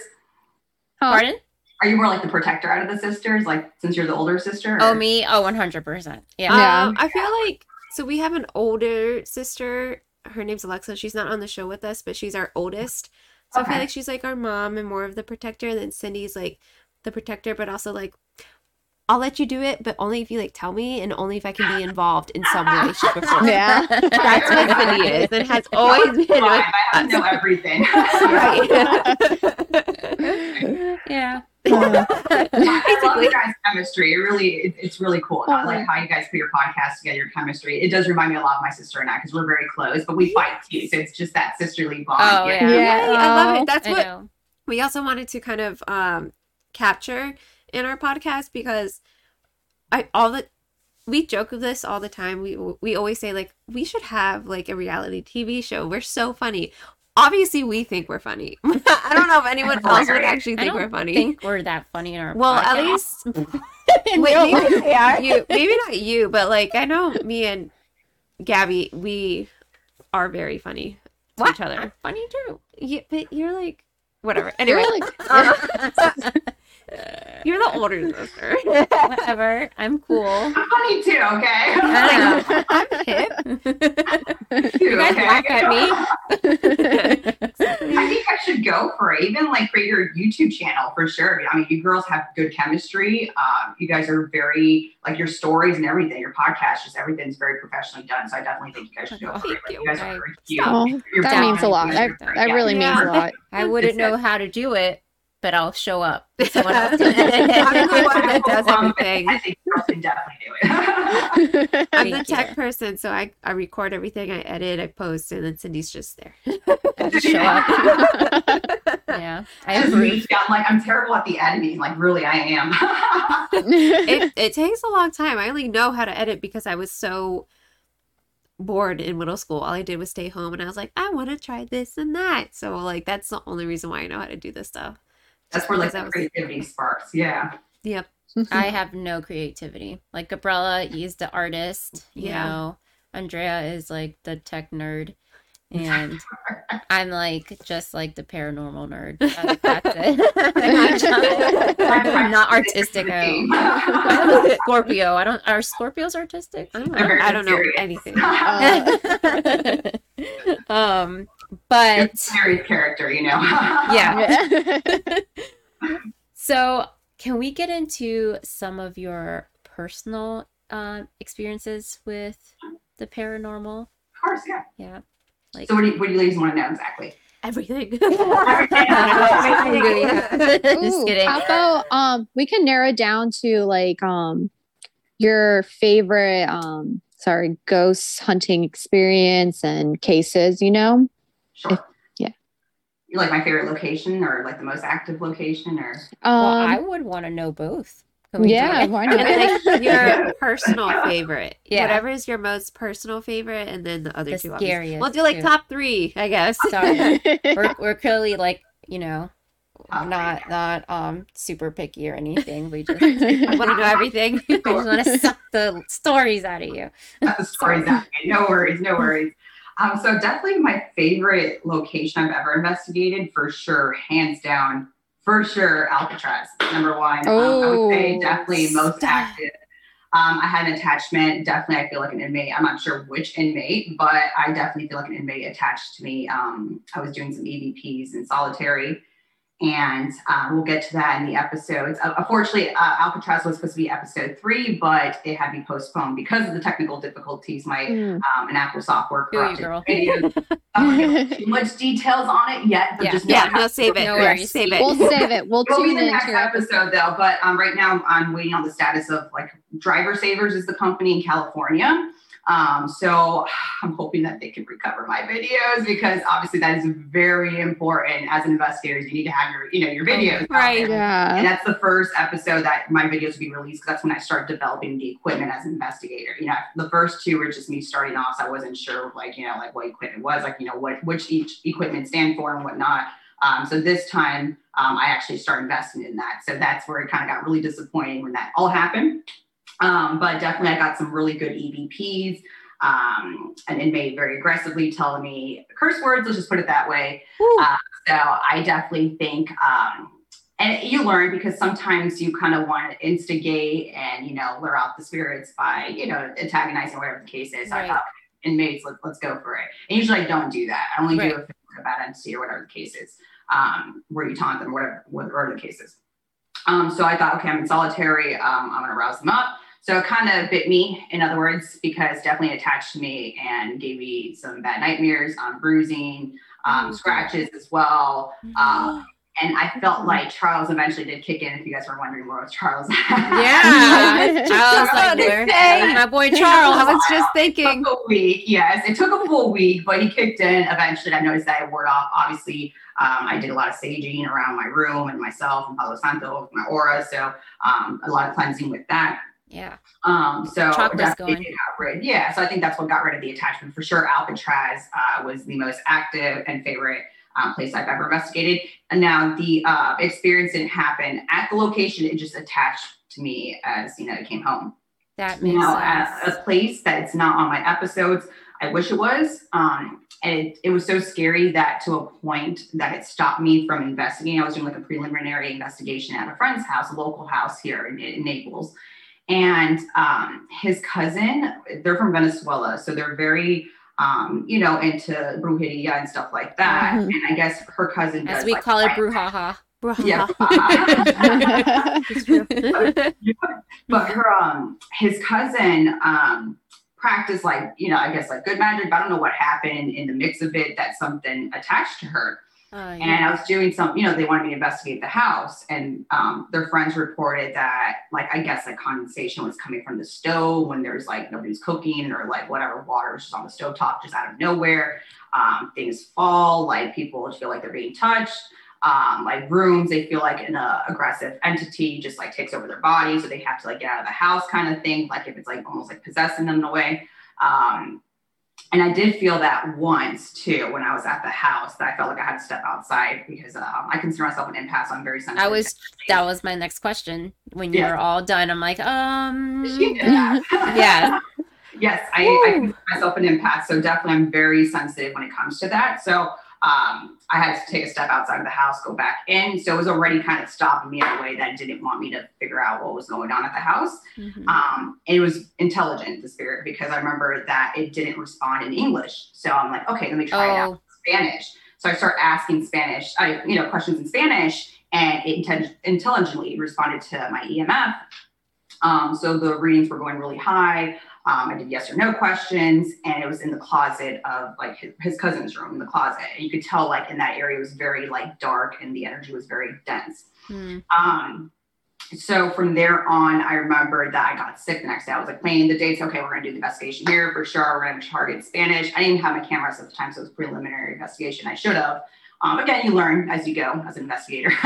Huh?
Pardon?
Are you more like the protector out of the sisters, like since you're the older sister?
Oh, me? Oh, 100%. Yeah.
Yeah.
Um, I feel like so we have an older sister. Her name's Alexa. She's not on the show with us, but she's our oldest. So I feel like she's like our mom and more of the protector. And then Cindy's like the protector, but also like I'll let you do it, but only if you like tell me and only if I can be involved in some way, shape, or form.
Yeah.
That's what Cindy is and has always been with
Five. I have to know everything.
right. (laughs)
yeah.
I love
Basically.
you guys' chemistry. It really, it, it's really cool. I like how you guys put your podcast together, your chemistry. It does remind me a lot of my sister and I because we're very close, but we fight too. So it's just that sisterly bond.
Oh, yeah.
Yeah, I love it. That's
I
what
know.
we also wanted to kind of um capture in our podcast because I all the we joke of this all the time. We we always say like we should have like a reality TV show. We're so funny. Obviously, we think we're funny. (laughs) I don't know if anyone else would actually think we're funny.
think we're that funny in our
well, at least (laughs) (laughs) wait, maybe
life, we are.
you, maybe not you, but like I know me and Gabby, we are very funny to
What?
each other.
I'm funny too.
Yeah, but you're like whatever. Anyway,
like, um, (laughs)
you're the older sister. (laughs)
Whatever. I'm cool.
I'm funny too, okay?
I (laughs)
I'm hip.
Too,
You guys
okay?
laugh at me.
I think I should go for it. Even like create your YouTube channel for sure. I mean, you girls have good chemistry. Um, you guys are very like your stories and everything. Your podcast, just everything's very professionally done. So I definitely think you guys should go for it. Like,
you.
you guys are
Right.
very cute.
oh, that
down.
means a lot. I, that really
Yeah.
means a lot.
I wouldn't know how to do it, but I'll show up. (laughs) Someone else
I'm the one that
it.
does (laughs) everything.
I think girls definitely do it. (laughs)
I'm the tech
you.
person, so I, I record everything, I edit, I post, and then Cindy's just there.
I just show up. Yeah, I
As
approve.
me, I'm like, I'm terrible at the editing. Like, really, I am.
It, it takes a long time. I only know how to edit because I was so bored in middle school. All I did was stay home, and I was like, I want to try this and that. So like that's the only reason why I know how to do this stuff.
That's where like
that I was-
creativity sparks. Yeah.
Yep. (laughs)
I have no creativity. Like Gabriella is the artist, you
Yeah.
know. Andrea is like the tech nerd. (laughs) and I'm like just like the paranormal nerd. (laughs) That- That's it. I'm not artistic. I'm a Scorpio. I don't. Are Scorpios artistic?
I don't know, I don't know anything.
Uh,
um, but
Series character, you know. (laughs)
Yeah. (laughs) (laughs) so can we get into some of your personal uh, experiences with the paranormal?
Of course, yeah.
Yeah, like
So what do you, what do you ladies want to know exactly?
Everything.
Just kidding.
How about um we can narrow down to like um your favorite um sorry ghost hunting experience and cases, you know?
Sure.
yeah.
You like my favorite location or like the most active location or
Well,
Um
I would want to know both. Can we do
yeah,
it?
why
And
not? (laughs)
like (laughs) your personal favorite.
Yeah.
Whatever is your most personal favorite, and then the other
The
two.
scariest,
We'll do like
too.
top three, I guess.
Sorry. (laughs) we're we're clearly like you know
Top
not not um super picky or anything. We just
I want to know everything.
we just want to suck the stories out of you.
That's the stories out there. No worries, no worries. Um, so definitely my favorite location I've ever investigated for sure, hands down, for sure, Alcatraz, number one. Um, I would say
Oh,
definitely most
stop.
active. Um, I had an attachment. Definitely, I feel like an inmate. I'm not sure which inmate, but I definitely feel like an inmate attached to me. Um, I was doing some EVPs in solitary, and uh, we'll get to that in the episodes. Uh, unfortunately, uh, Alcatraz was supposed to be episode three, but it had to be postponed because of the technical difficulties. My
Mm.
um, and Apple software
Feel you,
corrupted videos. (laughs) I don't too much details on it yet, but
Yeah.
just
yeah,
know
no, save it.
No
Yes,
worries.
Save it.
We'll save it. We'll do
it will be the
into
next
episode.
episode though. But um, right now I'm waiting on the status of like DriveSavers is the company in California. Um, so (sighs) I'm hoping that they can recover my videos because obviously that is very important as an investigator. You need to have your, you know, your videos. out
Right.
Yeah.
And that's the first episode that my videos will be released because that's when I started developing the equipment as an investigator. You know, the first two were just me starting off, so I wasn't sure, like, you know, like what equipment was, like, you know, what which each equipment stand for and whatnot. Um, so this time, um, I actually started investing in that. So that's where it kind of got really disappointing when that all happened. Um, but definitely, I got some really good EVPs. Um, an inmate very aggressively telling me curse words. Let's just put it that way. Uh, so I definitely think, um, and you learn because sometimes you kind of want to instigate and you know lure out the spirits by you know antagonizing whatever the case is. So I thought inmates, let, let's go for it. And usually I don't do that. I only
Right.
do it if it's a bad entity or whatever the case is, um, where you taunt them, whatever, whatever the case is. Um, so I thought, okay, I'm in solitary. Um, I'm gonna rouse them up. So it kind of bit me, in other words, because definitely attached to me and gave me some bad nightmares, um, bruising, um,
Mhm.
scratches as well. Um, and I
Mm-hmm.
felt like Charles eventually did kick in. If you guys were wondering where (laughs) was Charles,
Yeah, I was like, where? my boy Charles.
I
Charles?
was (laughs) just
It
thinking.
took a week, yes. It took a full week, but he kicked in eventually. I noticed that it wore off. Obviously, um, I did a lot of saging around my room and myself and Palo Santo with my aura. So um, a lot of cleansing with that.
Yeah,
Um, so
going.
got rid. Yeah, so I think that's what got rid of the attachment for sure. Alcatraz uh, was the most active and favorite um, place I've ever investigated. And now the uh, experience didn't happen at the location; it just attached to me as you know it came home.
that makes
Now
sense.
at a place that it's not on my episodes. I wish it was. Um, and it, it was so scary that to a point that it stopped me from investigating. I was doing like a preliminary investigation at a friend's house, a local house here in, in Naples. And um, his cousin, they're from Venezuela. So they're very, um, you know, into brujeria and stuff like that.
Mhm.
And I guess her cousin
As
does,
we
like,
call it,
plant-
brouhaha.
Yeah. (laughs)
It's true.
but her um his cousin um practiced like you know i guess like good magic but i don't know what happened in the mix of it that something attached to her
Oh,
and i was doing some you know they wanted me to investigate the house and um their friends reported that like i guess like condensation was coming from the stove when there's like nobody's cooking or like whatever water is just on the stove top just out of nowhere um things fall like people feel like they're being touched um, like rooms, they feel like an uh, aggressive entity just like takes over their body, so they have to like get out of the house, kind of thing. Like if it's like almost like possessing them in a way. Um, and I did feel that once too when I was at the house that I felt like I had to step outside because um, I consider myself an empath. So I'm very sensitive.
I was that was my next question. When you
Yeah.
were all done, I'm like, um,
She did that.
Yeah. (laughs) (laughs)
yes, I, I consider myself an empath, so definitely I'm very sensitive when it comes to that. So um, I had to take a step outside of the house, go back in. So it was already kind of stopping me in a way that didn't want me to figure out what was going on at the house.
Mhm.
Um, and it was intelligent, the spirit, because I remember that it didn't respond in English. So I'm like, okay, let me try it out
Oh,
in Spanish. So I start asking Spanish, I, you know, questions in Spanish, and it intelligently responded to my EMF. Um, so the readings were going really high. Um, I did yes or no questions, and it was in the closet of like his, his cousin's room in the closet. And you could tell like in that area it was very like dark, and the energy was very dense.
hmm.
Um, so from there on, I remember that I got sick the next day. I was like planning the dates. Okay, we're gonna do the investigation here for sure. We're gonna target Spanish. I didn't have my cameras at the time, so it was preliminary investigation. I should have. Um, again, you learn as you go as an investigator. (laughs)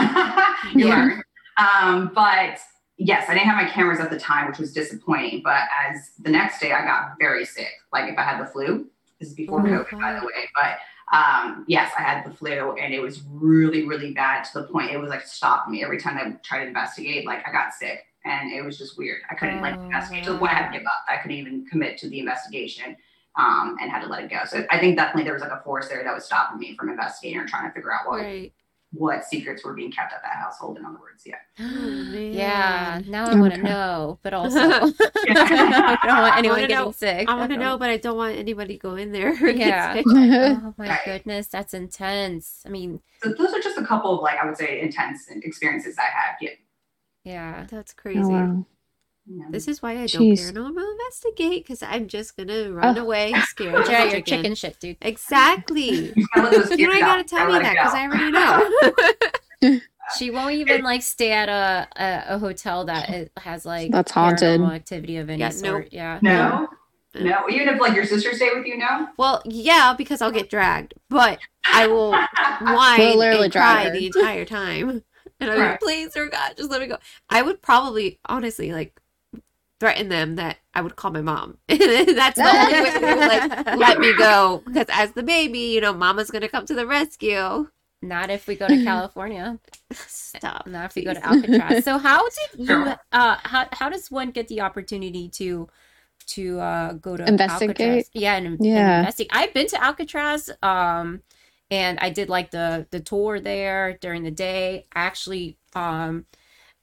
you
Yeah.
learn. Um, but yes, I didn't have my cameras at the time, which was disappointing. But as the next day, I got very sick. Like if I had the flu, this is before
Oh
COVID, by the way. But um, yes, I had the flu and it was really, really bad to the point it was like stopping me every time I tried to investigate. Like I got sick and it was just weird. I couldn't like
Oh,
investigate to the point I had to give up. I couldn't even commit to the investigation um, and had to let it go. So I think definitely there was like a force there that was stopping me from investigating or trying to figure out what
Right.
What secrets were being kept at that household. In other words, yeah. (gasps)
Oh,
yeah,
now I want to know, but (laughs) also (laughs) I don't want (laughs) anyone
wanna
getting
know-
sick.
I want to know, uh-huh. but I don't want anybody to go in there.
Yeah. Oh my
Right.
goodness, that's intense. I mean,
So those are just a couple of like I would say intense experiences I had. Yeah.
yeah.
That's crazy.
Oh, wow.
Yeah.
This is why I don't
Jeez.
paranormal investigate because I'm just gonna run
Oh.
away scared.
Yeah,
as a
you're
chicken.
chicken shit, dude.
Exactly. (laughs)
You gotta let those
you
fears
don't
out.
gotta tell me that because I already (laughs) know. (laughs)
She won't even like stay at a a, a hotel that has like
That's haunted.
activity of any
Yeah,
sort.
nope.
Yeah.
No.
Yeah.
No, even if like your sister stay with you, no.
well, yeah, because I'll get dragged, but I will whine
We'll literally
and
drag
cry
her.
the entire time. And I'm
Right.
like, please, oh God, just let me go. I would probably, honestly, like threaten them that I would call my mom. (laughs) That's the only way they would like let me go. Because as the baby, you know, mama's gonna come to the rescue.
Not if we go to California.
Stop.
Not if we go to. Alcatraz. So (laughs) how did you uh how how does one get the opportunity to to uh go to
Investigate?
Alcatraz? Yeah, and, and
Yeah.
investigate. I've been to Alcatraz um and I did like the the tour there during the day. I actually um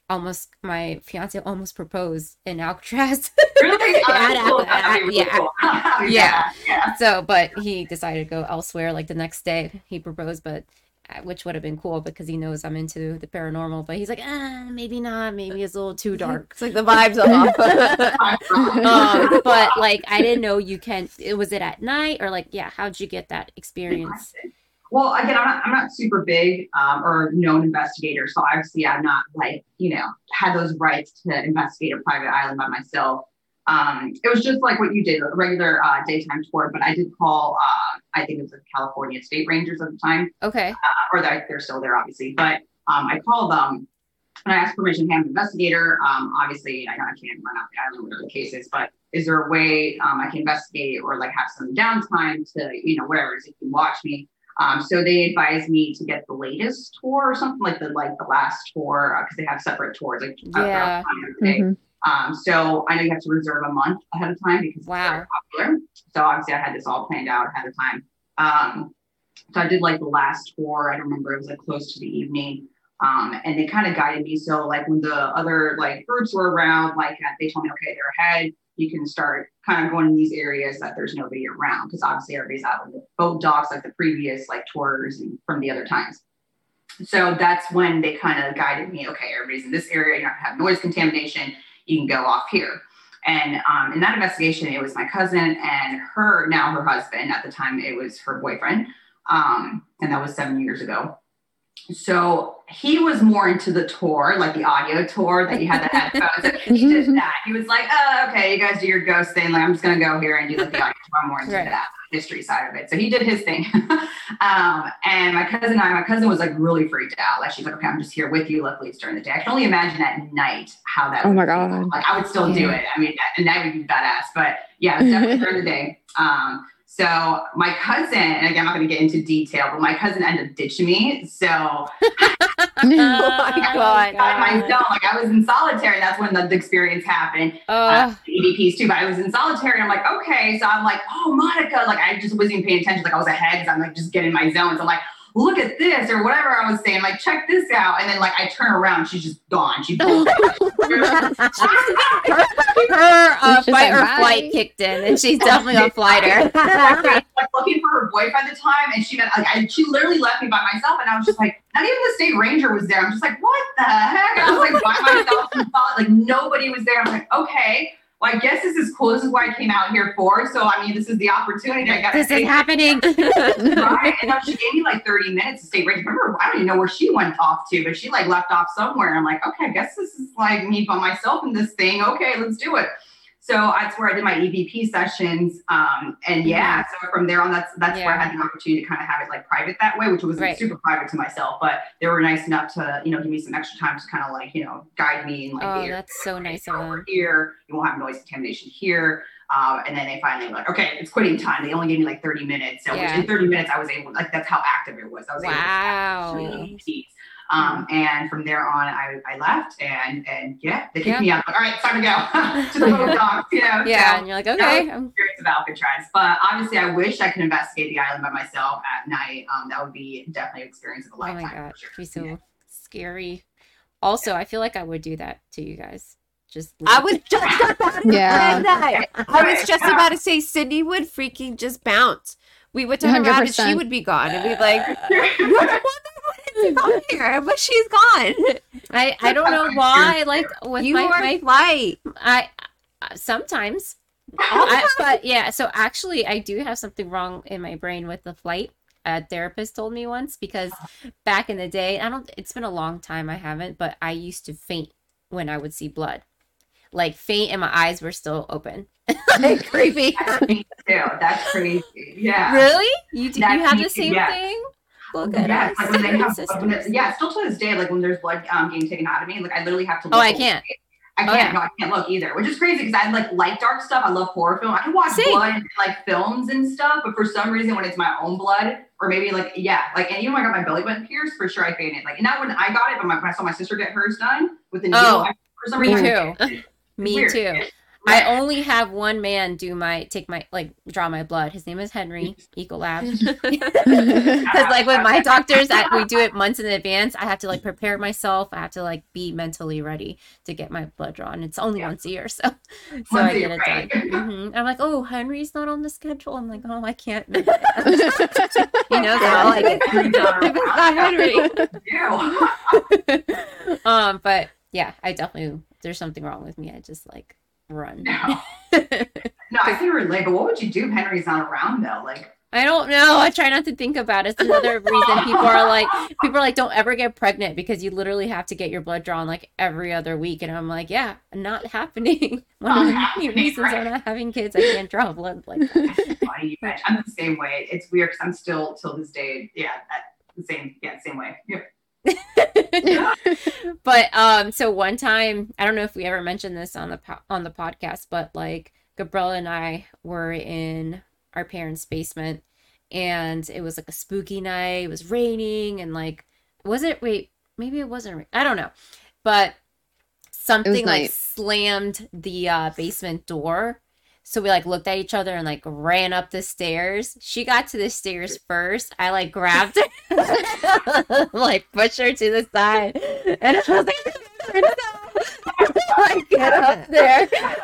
almost my fiance almost proposed in Alcatraz. (laughs)
Really? Oh, (laughs)
Yeah, yeah,
really (laughs)
yeah.
cool. That'd
Yeah.
Yeah.
so, but he decided to go elsewhere like the next day. He proposed, but uh, which would have been cool because he knows I'm into the paranormal, but he's like, ah, maybe not. Maybe it's a little too dark.
It's like the vibes off.
um, but like I didn't know you can. It was it at night or like yeah? How'd you get that experience?
Well, again, I'm not, I'm not super big um, or known investigator, so obviously I'm not like you know had those rights to investigate a private island by myself. Um, it was just like what you did, a regular uh, daytime tour. But I did call, uh, I think it was the California State Rangers at the time,
Okay.
uh, or they're, they're still there, obviously. But um, I called them and I asked permission to have an investigator. Um, obviously, I know I can't run out the island, whatever the case is, but is there a way um, I can investigate or like have some downtime to, you know, whatever it is, if you watch me? Um, so they advised me to get the latest tour or something like the like the last tour because they have separate tours like uh,
Yeah.
the time of the day.
Mhm.
Um, so I know you have to reserve a month ahead of time because
Wow.
it's very popular. So obviously I had this all planned out ahead of time. Um, so I did like the last tour. I don't remember it was like close to the evening. Um, and they kind of guided me. So like when the other like groups were around, like uh, they told me, okay, they're ahead. You can start kind of going in these areas that there's nobody around because obviously everybody's out on the boat docks like the previous like tours and from the other times. So that's when they kind of guided me. Okay, everybody's in this area. You're not gonna have noise contamination. You can go off here. And um, in that investigation, it was my cousin and her now her husband. At the time, it was her boyfriend, um, and that was seven years ago. So he was more into the tour, like the audio tour that you had the headphones. (laughs) he did that. He was like, "Oh, okay, you guys do your ghost thing. Like, I'm just gonna go here and do like the audio tour. I'm more into
Right.
that history side of it." So he did his thing. (laughs) um, and my cousin and I, my cousin was like really freaked out. Like she's like, "Okay, I'm just here with you. Luckily, it's during the day. I can only imagine at night how that.
Oh my
feel.
God.
Like I would still do it. I mean, at night would be badass, but yeah, it was definitely during the day. (laughs) Um, So my cousin, and again, I'm not going to get into detail, but my cousin ended up ditching me. So (laughs)
oh
my God.
by myself, like I was in solitary. That's when the, the experience happened. Uh,
Oh,
EVPs too, but I was in solitary. And I'm like, okay. So I'm like, oh, Monica. Like I just wasn't even paying attention. Like I was ahead because I'm like just getting my zone. So I'm like, look at this or whatever I was saying. Like check this out. And then like I turn around, she's just gone. She (laughs) bolted.
her, (laughs) her uh,
She's
fight
like,
or flight kicked in, and she's definitely a flighter. (laughs)
like looking for her boyfriend at the time, and she meant like I, she literally left me by myself, and I was just like, not even the state ranger was there. I'm just like, what the heck? I was like by myself, and thought, like nobody was there. I'm like, okay, well, I guess this is cool. This is what I came out here for. So I mean, this is the opportunity. I got
this is happening. (laughs)
right. And now she gave me like 30 minutes to stay ready. Remember, I don't even know where she went off to, but she like left off somewhere. I'm like, okay, I guess this is like me by myself in this thing. Okay, let's do it. So that's where I did my EVP sessions. Um, and yeah, so from there on, that's that's where I had the opportunity to kind of have it like private that way, which was
Right.
super private to myself. But they were nice enough to, you know, give me some extra time to kind of like, you know, guide me and like,
Oh, that's so nice of
over
them.
here. You won't have noise contamination here. Um, and then they finally were like, okay, it's quitting time. They only gave me like 30 minutes. So
Yeah.
in 30 minutes, I was able, like, that's how active it was. I was
Wow.
able to. Um, and from there on, I, I left and, and yeah, they kicked
Yeah.
me out. Like, All right, it's time to go (laughs) to the little (laughs) dogs, you know?
Yeah,
So,
and you're like, okay. I'm-
experience of Alcatraz. But obviously, I wish I could investigate the island by myself at night. Um, that would be definitely an experience of a lifetime.
Oh my
lifetime.
god,
for sure.
it'd be so
Yeah.
scary. Also, I feel like I would do that to you guys. Just
I
leave.
was just (laughs) about to
Yeah.
say that. I was just about to say Sydney would freaking just bounce. We would turn around and she would be gone and be like, "What the what is on here?" But she's gone.
I I don't know (laughs) why. Like with
you
my,
are
my
flight.
I uh, sometimes. I, but yeah, so actually, I do have something wrong in my brain with the flight. A therapist told me once because back in the day, I don't. It's been a long time. I haven't, but I used to faint when I would see blood, like faint, and my eyes were still open. (laughs) like creepy.
That's me too. That's crazy. Yeah.
Really? You do, you have the same
yes.
thing? Look at
yeah,
us.
like when they have, when yeah, still to this day, like when there's blood um, getting taken out of me, like I literally have to.
Oh,
Look
I can't.
I
Oh,
can't.
yeah.
No, I can't look either, which is crazy because I like like dark stuff. I love horror film. I can watch
Same.
blood like films and stuff, but for some reason, when it's my own blood, or maybe like yeah, like and even when I got my belly button pierced, for sure I fainted. Like not when I got it, but my, when I saw my sister get hers done with the needle,
Oh,
I, for some
me
reason,
too. (laughs)
I.
Me too. I only have one man do my take my like draw my blood. His name is Henry (laughs) Ecolab. (laughs) Because like with my doctors, I, we do it months in advance. I have to like prepare myself. I have to like be mentally ready to get my blood drawn. It's only
Yeah.
once a year, so (laughs) so
Once
I
a
get it
right.
done. hmm I'm like, oh, Henry's not on the schedule. I'm like, oh, I can't. You know, so
If it's not Henry.
Um, but yeah, I definitely there's something wrong with me. I just like run.
No. (laughs) No, I can relate, but what would you do if Henry's not around though? Like,
I don't know. I try not to think about it. It's another (laughs) reason people are like, people are like, don't ever get pregnant because you literally have to get your blood drawn like every other week. And I'm like, yeah, not happening. (laughs) One of the many reasons I'm
right.
not having kids, I can't draw blood like that.
funny you guys. I'm the same way. It's weird because I'm still till this day, yeah, at the same, yeah, same way. Yeah. (laughs)
but um, so one time, I don't know if we ever mentioned this on the po- on the podcast, but like Gabriella and I were in our parents' basement, and it was like a spooky night. It was raining, and like, was it? Wait, maybe it wasn't. ra- I don't know, but something like slammed the uh, basement door. So we like looked at each other and like ran up the stairs. She got to the stairs first. I like grabbed her, (laughs) like pushed her to the side, and I was like, like (laughs) get up there. (laughs) like,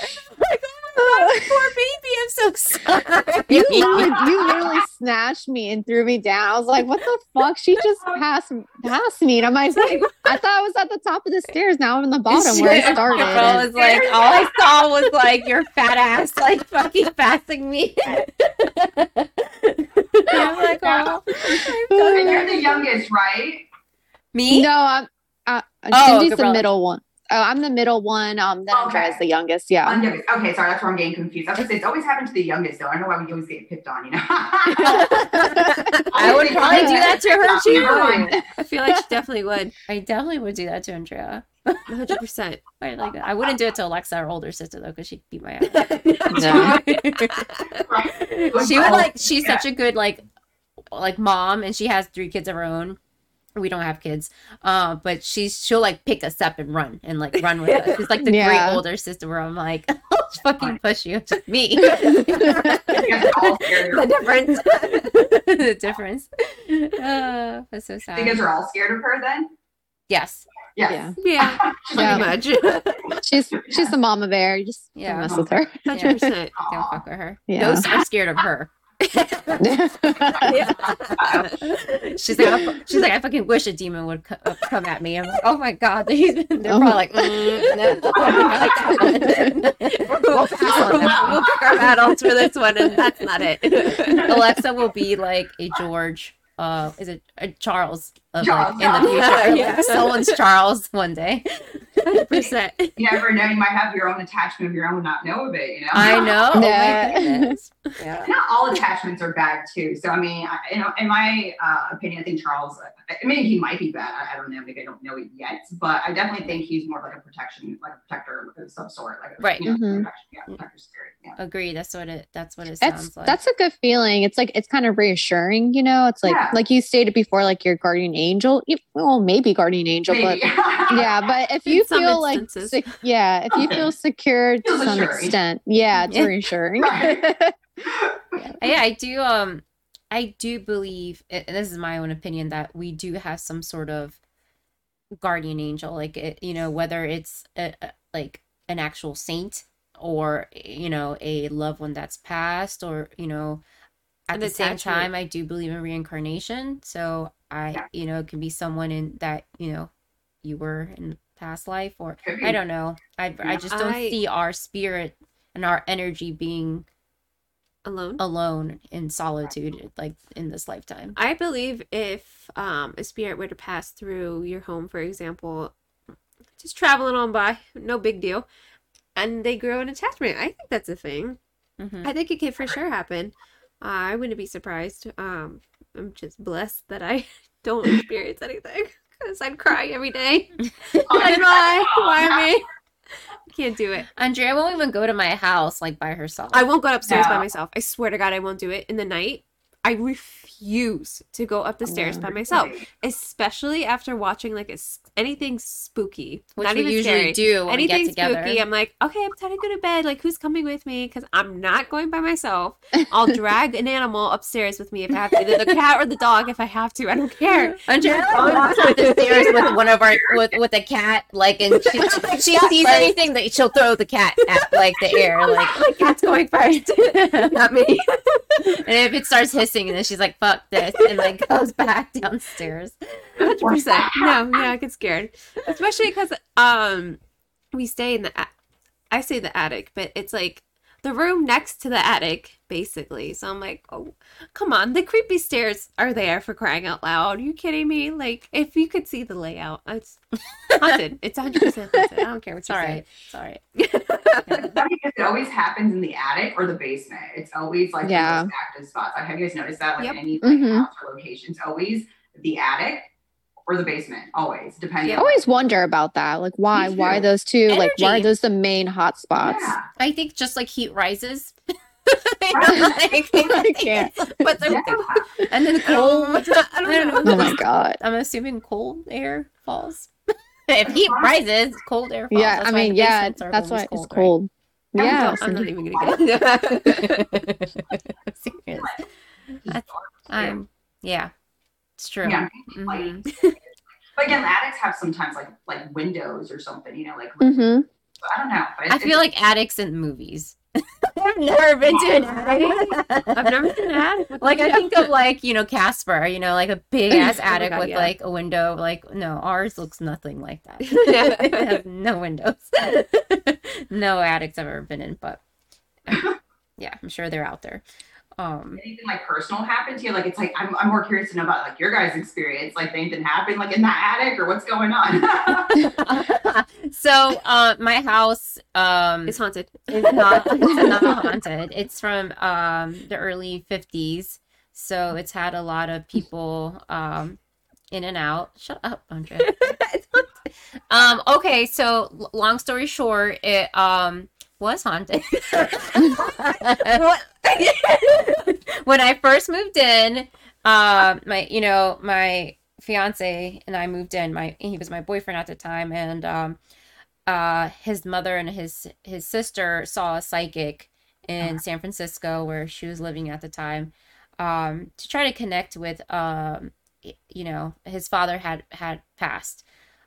oh my God, poor baby, I'm so sorry.
You literally, you literally snatched me and threw me down. I was like, "What the fuck?" She just (laughs) passed passed me, and I'm like, "I thought I was at the top of the stairs. Now I'm in the bottom where I started."
Girl
And-
was like, (laughs) all I saw was like your fat ass, like fucking passing me. (laughs) I'm like, oh,
And you're the youngest, right?
me?
no, I'm. Uh,
Oh,
Cindy's the middle one. Oh, I'm the middle one. Um, then
Okay.
Andrea's the youngest. Yeah.
I'm youngest. Okay, sorry, that's where I'm getting confused. I was gonna say it's always happened to the youngest though. I don't know why we always get picked on, you know. (laughs)
I would probably do that to her
Number
too.
one. (laughs)
I feel like she definitely would.
I definitely would do that to Andrea.
hundred percent.
I like that. I wouldn't do it to Alexa, our older sister, though, because she'd beat my ass. (laughs)
No.
she would like. She's
Yeah.
such a good like, like mom, and she has three kids of her own. We don't have kids, uh, but she's she'll like pick us up and run and like run with us. She's like the
Yeah.
great older sister where I'm like, (laughs) I'll fucking push you, just me. (laughs)
You guys are all scared
the difference. (laughs) the difference. Uh, that's so
You
sad.
guys are all scared of her then?
Yes.
Yes.
Yeah.
Yeah,
Yeah.
much.
She's she's the mama bear. You just
Yeah.
mess with her.
Hundred percent.
Don't fuck with her.
Yeah.
Ghosts are scared of her. (laughs) she's like, I, she's like, I fucking wish a demon would co- uh, come at me. I'm like, oh my god, they're, (laughs) they're
Oh.
probably like, mm, no. (laughs) we'll pass on that.
We'll pick our battles for this one, and that's not it.
Alexa will be like a George. Uh, is it a Charles? Of,
Charles,
like, in the future,
Yeah.
someone's Charles one day.
Hundred percent. (laughs)
You never know. You might have your own attachment of your own and not know of it, you know?
I know. Oh
Yeah.
Yeah.
Not all attachments are bad too. So I mean, I, you know, in my uh, opinion, I think Charles. I I mean, he might be bad. I, I don't know. Maybe I don't know it yet, but I definitely think he's more like a protection, like a protector of some sort, like a,
Right.
You know,
Mhm.
protection, yeah, protector spirit. Yeah.
Agree. That's what it. That's what it
That's
sounds like.
that's a good feeling. It's like it's kind of reassuring, you know. It's like
Yeah.
like you stated before, like your guardian angel. You- Well, maybe guardian angel,
Maybe.
but yeah. But if (laughs) you
some
feel like sec- yeah, if you feel (laughs) secure to
Feels
some
assuring.
extent, yeah, it's
Yeah.
reassuring. (laughs)
Right. (laughs)
yeah i do um i do believe and this is my own opinion that we do have some sort of guardian angel like it, you know whether it's a, a- like an actual saint or you know a loved one that's passed or you know at
An
the same
attachment.
time i do believe in reincarnation so i
Yeah.
you know it can be someone in that you know you were in past life or i don't know i i just don't
I-
see our spirit and our energy being
Alone.
alone in solitude like in this lifetime
I believe if um, a spirit were to pass through your home, for example, just traveling on by, no big deal, and they grow an attachment, I think that's a thing.
Mhm.
I think it could for sure happen. Uh, I wouldn't be surprised. Um, I'm just blessed that I (laughs) don't experience anything because I'd cry every day. (laughs) Like, why? Why me? Can't do it.
andrea won't even go to my house like by herself
I won't go upstairs by myself. I swear to God, I won't do it in the night. I refuse to go up the stairs by mm. myself, especially after watching like a, anything spooky.
which
not
we
even
usually
scary.
do when we
Anything
get together
spooky, I'm like, okay, I'm time to go to bed. Like, who's coming with me? Because I'm not going by myself. I'll (laughs) drag an animal upstairs with me if I have to, either the cat or the dog if I have to. I don't care. (laughs)
andrea like, walks up the (laughs) stairs with one of our with with a cat like and she, she sees anything that she'll throw the cat at like the air like
My cat's going first, not me.
and if it starts hissing and then she's like fuck this and like goes back downstairs
hundred percent. No, yeah, I get scared, especially because um, we stay in the. a- I say the attic, but it's like the room next to the attic, basically. So I'm like, oh, come on, the creepy stairs are there for crying out loud. Are you kidding me? Like, if you could see the layout, it's haunted. (laughs) It's hundred percent haunted. I don't care what
it's
you
all
say.
right it's all right
It's funny because it always happens in the attic or the basement. It's always like
Yeah.
the most active spots. Like, have you guys noticed that? Like
Yep.
any like,
Mhm.
house or locations, always the attic or the basement. Always depending.
Yeah.
I always wonder about that. Like why? Why those two? Like why are those the main hot spots?
Yeah.
i think just like heat rises (laughs)
Right. (laughs) (laughs)
I can't.
but the,
Yeah.
and then cold
I don't know.
Oh my god.
I'm assuming cold air falls. if heat rises, cold air falls.
Yeah,
That's
I mean, yeah, that's why
always
it's
right?
cold.
I'm
Yeah.
not- I'm not even gonna get it.
Serious. That's- I'm, yeah, it's true.
Yeah.
Mhm.
But again, the attics have sometimes like like windows or something. You know, like
hmm
I don't know. But
I feel like attics in movies. (laughs) I've never been to an (laughs) attic.
I've never seen an (laughs) attic.
Like I think of like you know Casper, you know, like a big ass
Oh
attic
God,
with
yeah.
like a window. Like no, ours looks nothing like that. it has no windows. no attics I've ever been in, but yeah, I'm sure they're out there. Um,
anything like personal happened to you? Like it's like I'm, I'm more curious to know about like your guys' experience. Like anything happened like in that attic or what's going on? (laughs)
so uh, my house um
It's haunted.
It's not (laughs) it's not haunted. It's from um the early 50s. So it's had a lot of people um in and out. Shut up, Andrea. (laughs) um. Okay. So, long story short, it um was haunted. (laughs) (laughs) When I first moved in, um, my you know my fiance and I moved in. My he was my boyfriend at the time, and um, uh, his mother and his his sister saw a psychic in San Francisco where she was living at the time, um, to try to connect with um, you know, his father had had passed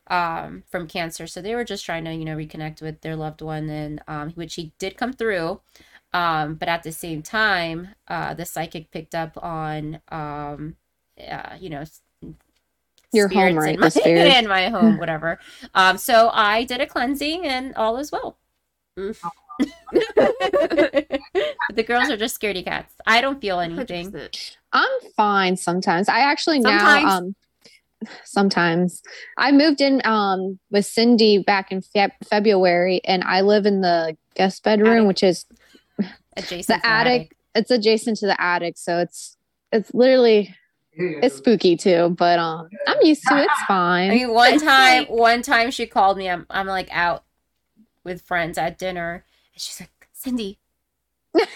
um from cancer so they were just trying to you know reconnect with their loved one and um which he did come through um but at the same time uh the psychic picked up on um uh, you know
Your home, right?
in my, (laughs) in my home (laughs) whatever um so i did a cleansing and all is well
Mm. (laughs)
the girls are just scaredy cats i don't feel anything
I'm fine sometimes. I actually
Sometimes.
now um sometimes I moved in um with Cindy back in Fe- February and I live in the guest bedroom
Attic.
which is
adjacent
the attic. It's adjacent to the attic so it's it's literally it's spooky too but um I'm used to it. It's (laughs) fine.
I mean, one time, one time she called me. I'm, I'm like out with friends at dinner, and she's like, "Cindy,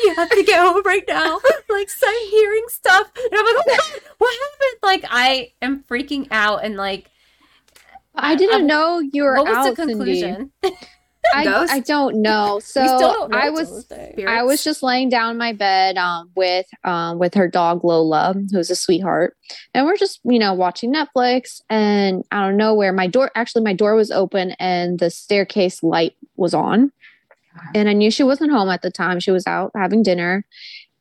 you have to get home right now. (laughs) like, I'm hearing stuff." And I'm like, "Oh my what happened?" Like, I am freaking out, and like,
I didn't
I'm-
know you were
what was
out,
the conclusion? (laughs)
I, I don't know. So
don't know
I was. I was just laying down in my bed um, with um, with her dog Lola, who's a sweetheart, and we're just you know watching Netflix. And I don't know where my door actually my door was open and the staircase light was on, and I knew she wasn't home at the time. She was out having dinner,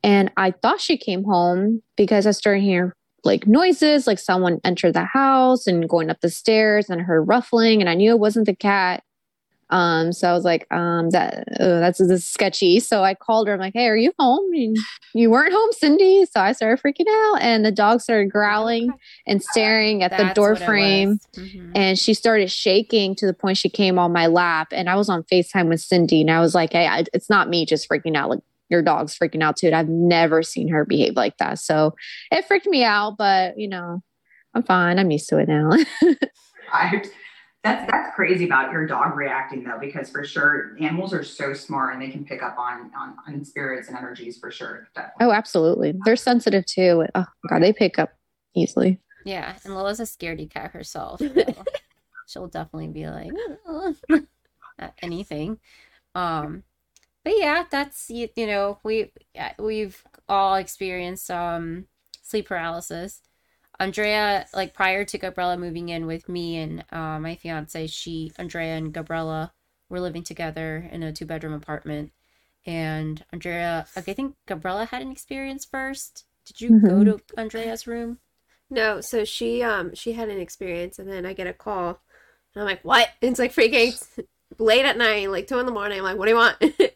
and I thought she came home because I started hearing like noises, like someone entered the house and going up the stairs, and I heard ruffling, and I knew it wasn't the cat. Um, so I was like, um, that uh, that's this sketchy. So I called her. I'm like, hey, are you home? And you weren't home, Cindy. So I started freaking out, and the dog started growling and staring at the door frame.
was. Mhm.
And she started shaking to the point she came on my lap. And I was on FaceTime with Cindy, and I was like, hey, I, it's not me just freaking out. Like your dog's freaking out too. And I've never seen her behave like that. So it freaked me out, but you know, I'm fine. I'm used to it now. (laughs)
I, that's that's crazy about your dog reacting though, because for sure animals are so smart and they can pick up on on, on spirits and energies for sure. Definitely.
oh, absolutely. They're sensitive too. Oh god, they pick up easily.
Yeah, and Lola's a scaredy cat herself. (laughs) so she'll definitely be like "Oh," anything. Um, but yeah, that's you, you know we yeah, we've all experienced um sleep paralysis. Andrea, like prior to Gabriella moving in with me and uh, my fiance, she Andrea and Gabriella were living together in a two bedroom apartment. And Andrea, like, I think Gabriella had an experience first. Did you go
Mhm.
to Andrea's room?
No, so she um she had an experience and then I get a call and I'm like, what? And (laughs) it's like freaking (laughs) late at night, like two in the morning. I'm like, what do you want? (laughs)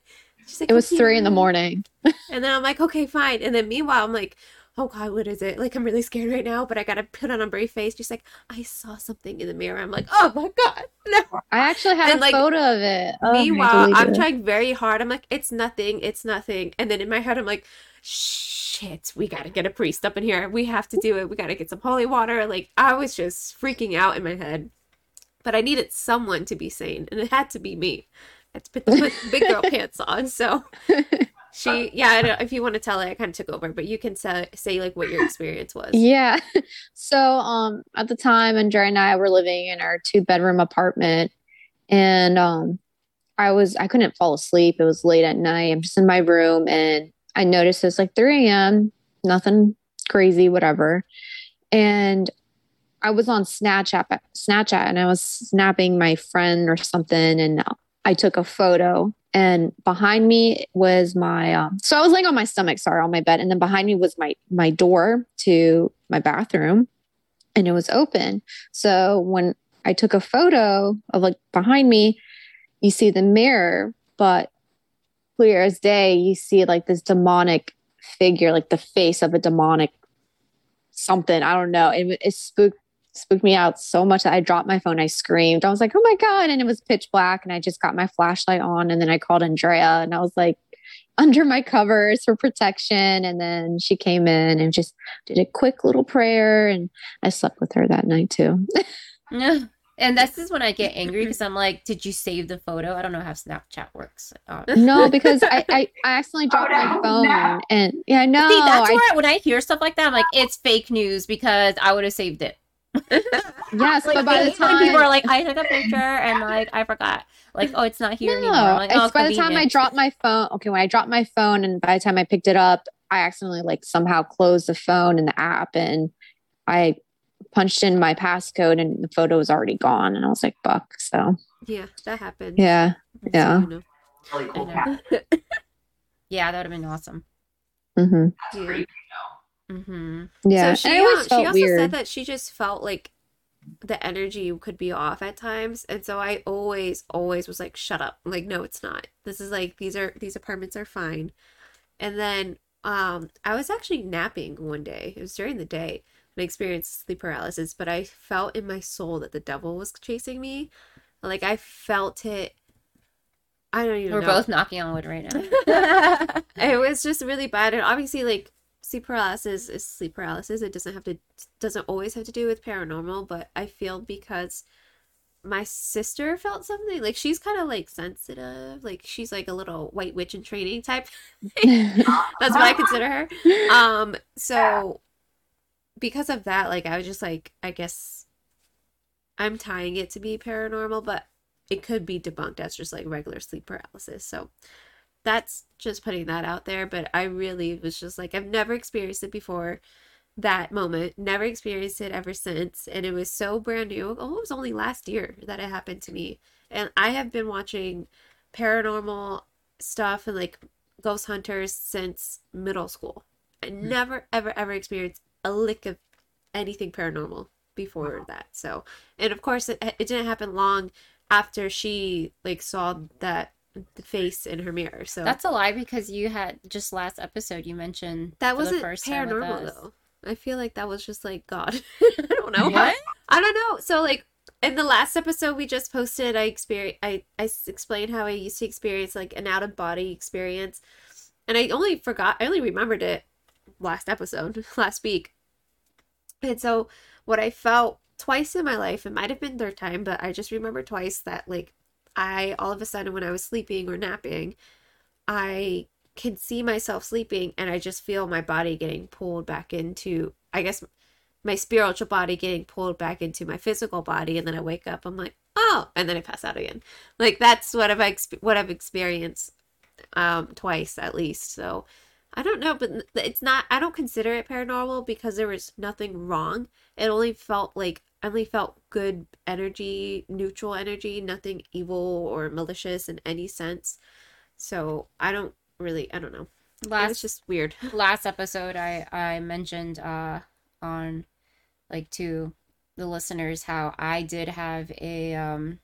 She's like,
It was three in the
um,"
morning.
And then I'm like, okay, fine. And then meanwhile, I'm like, oh God, what is it? Like, I'm really scared right now, but I gotta put on a brave face. She's like, I saw something in the mirror. I'm like, oh my God, (laughs) no.
I actually had
And,
a
like,
photo of it. Oh,
Meanwhile, I'm trying very hard. I'm like, it's nothing, it's nothing. And then in my head, I'm like, shit, we gotta get a priest up in here. We have to do it. We gotta get some holy water. Like, I was just freaking out in my head. But I needed someone to be sane, and it had to be me. I had to put the big girl (laughs) pants on. So (laughs) she, yeah, I don't, if you want to tell it, I kind of took over, but you can say, say like what your experience was.
Yeah. (laughs) So um at the time Andrea and I were living in our two bedroom apartment and um I was I couldn't fall asleep. It was late at night. I'm just in my room and I noticed it's like 3 a.m. Nothing crazy, whatever. And I was on Snapchat Snapchat and I was snapping my friend or something and I took a photo and behind me was my um, so I was laying on my stomach, sorry, on my bed, and then behind me was my my door to my bathroom, and it was open. So when I took a photo of like behind me, you see the mirror, but clear as day, you see like this demonic figure, like the face of a demonic something. I don't know. It, it spooked spooked me out so much that I dropped my phone. I screamed. I was like, "Oh my god!" And it was pitch black, and I just got my flashlight on, and then I called Andrea, and I was like, (laughs) under my covers for protection. And then she came in and just did a quick little prayer, and I slept with her that night too. (laughs)
And this is when I get angry because I'm like, did you save the photo? I don't know how Snapchat works. Um, (laughs)
No, because I, I, I accidentally dropped
no,
my phone
no.
and yeah, no,
See, that's
I,
where when I hear stuff like that, I'm like, it's fake news because I would have saved it. (laughs)
yes,
Like,
but by the
time people are like, I took a picture and like I forgot, like, oh, it's not here
no,
anymore. I'm like, oh,
it's by the time I dropped my phone. Okay, when I dropped my phone and by the time I picked it up, I accidentally like somehow closed the phone and the app and I punched in my passcode and the photo was already gone and I was like, fuck. So
Yeah, that happened.
yeah.
So,
yeah.
Really cool
I
cat.
know. (laughs) yeah, that would have been awesome.
hmm
That's
Yeah.
creepy
Mm-hmm.
Yeah.
So she,
and I always
um, she also
weird.
said that she just felt like the energy could be off at times, and so I always, always was like, "Shut up!" Like, no, it's not. This is like these are these apartments are fine. And then um, I was actually napping one day. It was during the day, and I experienced sleep paralysis. But I felt in my soul that the devil was chasing me. Like I felt it. I don't even
We're
know.
both knocking on wood right now. (laughs)
it was just really bad and obviously like sleep paralysis is sleep paralysis. It doesn't have to doesn't always have to do with paranormal but i feel because my sister felt something like she's kind of like sensitive like she's like a little white witch in training type (laughs) (laughs) that's what i consider her. Um so because of that like i was just like i guess i'm tying it to be paranormal but it could be debunked as just like regular sleep paralysis. So that's just putting that out there but i really was just like i've never experienced it before that moment never experienced it ever since and it was so brand new oh it was only last year that it happened to me and i have been watching paranormal stuff and like ghost hunters since middle school i hmm. never ever ever experienced a lick of anything paranormal before that so and of course it, it didn't happen long after she like saw that the face in her mirror so
That's a lie because you had just last episode you mentioned
that
for the
wasn't
first
paranormal though i feel like that was just like god (laughs) i don't know
What?
I don't know. So like in the last episode we just posted, I experience I I explained how I used to experience like an out of body experience, and I only forgot. I only remembered it last episode (laughs) last week, and so what I felt twice in my life. It might have been third time, but I just remember twice that like I all of a sudden when I was sleeping or napping, I can see myself sleeping and I just feel my body getting pulled back into I guess my spiritual body getting pulled back into my physical body. And then I wake up I'm like oh and then I pass out again. Like that's what I've what I've experienced um twice at least. So I don't know but it's not I don't consider it paranormal because there was nothing wrong. It only felt like Only felt good energy neutral energy nothing evil or malicious in any sense. So I don't really I don't know. It was
Last
just weird. (laughs)
last episode I I mentioned uh on like to the listeners how I did have a um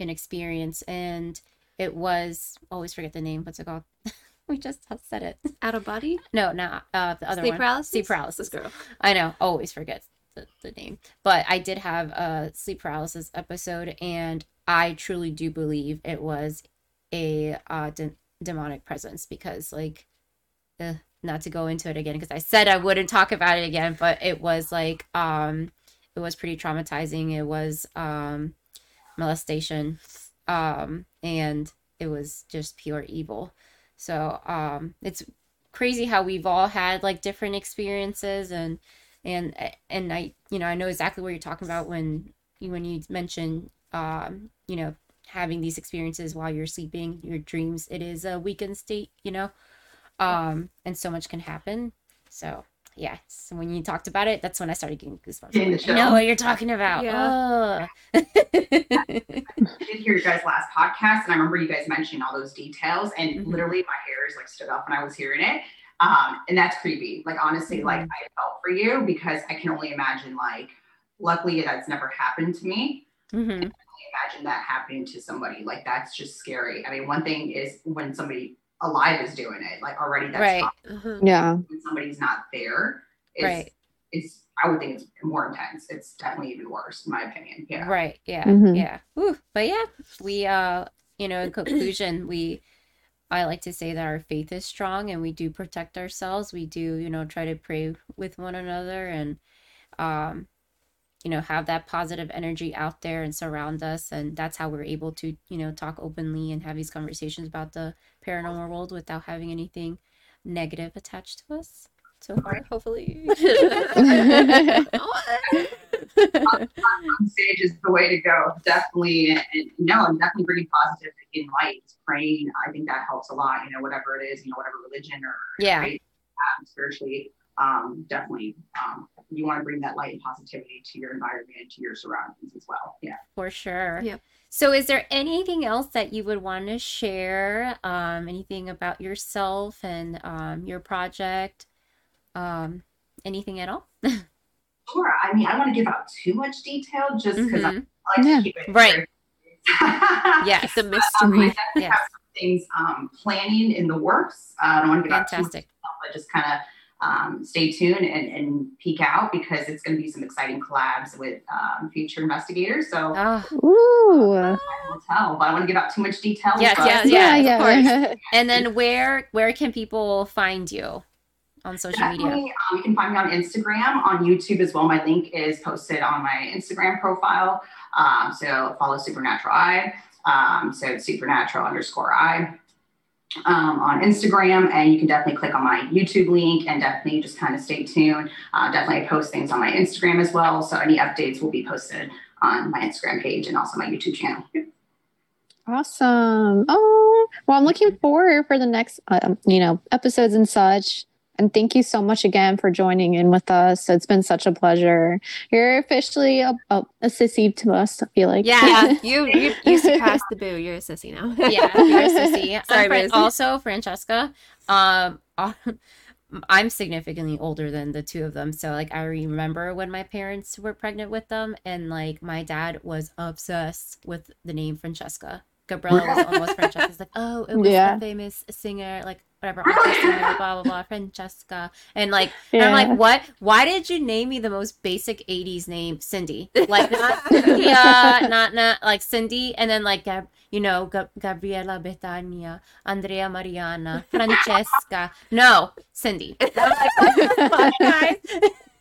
an experience and it was always forget the name what's it called? (laughs) We just said it.
Out of body?
No not uh the other
sleep
one.
paralysis?
Sleep paralysis.
This girl.
I know, always forget the, the name. But I did have a sleep paralysis episode, and I truly do believe it was a uh, de- demonic presence because, like, uh, not to go into it again, because I said I wouldn't talk about it again, but it was like, um, it was pretty traumatizing. It was um, molestation, um, and it was just pure evil. So um, it's crazy how we've all had like different experiences and and and I you know I know exactly what you're talking about when you when you mention um you know having these experiences while you're sleeping your dreams it is a weakened state you know um and so much can happen so yeah so when you talked about it that's when I started getting goosebumps
Getting
I'm
the
like, I know what you're talking about
Yeah.
Ugh.
I did hear your guys' last podcast, and I remember you guys mentioning all those details, and
Mhm.
literally my hairs like stood up when I was hearing it. Um, and that's creepy. Like honestly, like
Mm-hmm.
I felt for you because I can only imagine. Like, luckily that's never happened to me.
Mm-hmm.
Imagine that happening to somebody. Like that's just scary. I mean, one thing is when somebody alive is doing it. Like already that's
Right.
tough.
uh-huh.
yeah.
when somebody's not there. It's,
Right.
It's I would think it's more intense. It's definitely even worse, in my opinion. Yeah.
Right. Yeah.
Mhm.
Yeah. Whew. But yeah, we uh, you know, in conclusion, we I like to say that our faith is strong and we do protect ourselves. We do, you know, try to pray with one another and um you know have that positive energy out there and surround us. And that's how we're able to you know talk openly and have these conversations about the paranormal world without having anything negative attached to us. So far hopefully (laughs) (laughs) (laughs) (laughs)
on stage is the way to go. Definitely, and, and no, and definitely bringing positive in light, praying. I think that helps a lot. You know, whatever it is, you know, whatever religion or
yeah,
faith spiritually, um, definitely, um, you want to bring that light and positivity to your environment, to your surroundings as well. Yeah,
for sure.
Yep.
So, is there anything else that you would want to share? Um, anything about yourself and um, your project? Um, anything at all? (laughs)
Sure. I mean, I don't want to give out too much detail just because I
Mhm.
like
Yeah.
to keep it
Right.
very-
Yes.
the (laughs)
Um, I
mystery.
definitely
Yes.
have some things um, planning in the works. Uh, I don't want to give out too much
Fantastic.
detail, but just kind of um, stay tuned and, and peek out because it's going to be some exciting collabs with um, future investigators. So
Ooh.
I will tell, but I don't want to give out too much detail.
Yes,
but
yes,
Yeah,
yeah,
yeah. (laughs)
and then where where can people find you on social media?
Definitely, um, you can find me on Instagram, on YouTube as well. My link is posted on my Instagram profile. Um, so follow Supernatural Eye. Um, so it's supernatural underscore I um, on Instagram, and you can definitely click on my YouTube link and definitely just kind of stay tuned. Uh, definitely I post things on my Instagram as well. So any updates will be posted on my Instagram page and also my YouTube channel.
Awesome. Oh, well, I'm looking forward for the next, um, you know, episodes and such. And thank you so much again for joining in with us. It's been such a pleasure. You're officially a, a, a sissy to us. I feel like.
Yeah. (laughs)
you you you surpassed the boo. You're a sissy now.
yeah, you're a (laughs) sissy.
Sorry,
I'm Fran- also Francesca. Um, (laughs) I'm significantly older than the two of them, so like I remember when my parents were pregnant with them, and like my dad was obsessed with the name Francesca. Gabriella was almost Francesca. It's like, oh, it was
Yeah.
a famous singer, like whatever, blah blah blah, Francesca, and like and I'm like, what? Why did you name me the most basic '80s name, Cindy? Like not Cynthia, (laughs) not not like Cindy, and then like you know, Gab- Gabriela, Betania, Andrea, Mariana, Francesca. No, Cindy. (laughs)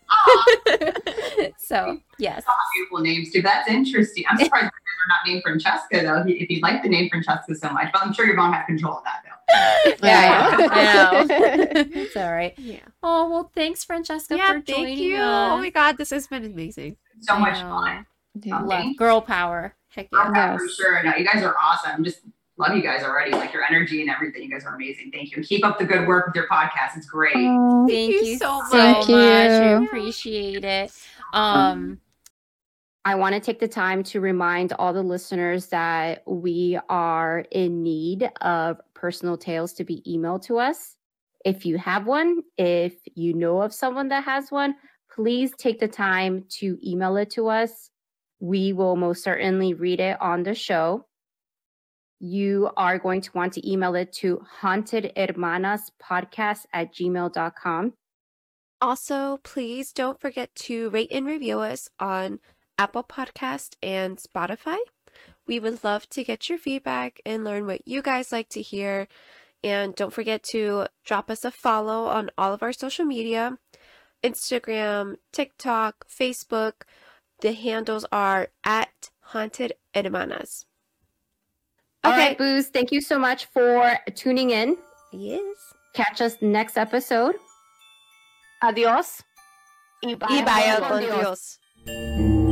I'm like, "What the fuck, guys?" so yes,
Beautiful names too. That's interesting. I'm (laughs) surprised you're not named Francesca though. If you like the name Francesca so much, but I'm sure your mom has control of that though. (laughs)
yeah, I know. (laughs) it's all right.
Yeah.
Oh well, thanks, Francesca,
Yeah,
for
thank
joining
you.
us.
Oh my god, this has been amazing.
So much
know.
fun.
Yeah.
Um,
Love girl power. Heck yeah.
Okay, for
Yes.
sure. No, you guys are awesome. Just love you guys already. Like your energy and everything. You guys are amazing. Thank you. And keep up the good work with your podcast. It's great.
Oh,
Thank
you
you
so
so
much.
much. We
Thank you.
appreciate it. Um,
I want to take the time to remind all the listeners that we are in need of personal tales to be emailed to us. If you have one, if you know of someone that has one, please take the time to email it to us. We will most certainly read it on the show. You are going to want to email it to hauntedhermanaspodcast at gmail.com.
Also, please don't forget to rate and review us on Apple Podcast and Spotify. We would love to get your feedback and learn what you guys like to hear. And don't forget to drop us a follow on all of our social media Instagram, TikTok, Facebook. The handles are at Haunted Hermanas.
All
Okay.
right, Boos, thank you so much for tuning in.
Yes.
Catch us next episode.
Adiós. Y
Y vaya
con
con
Dios.
Dios.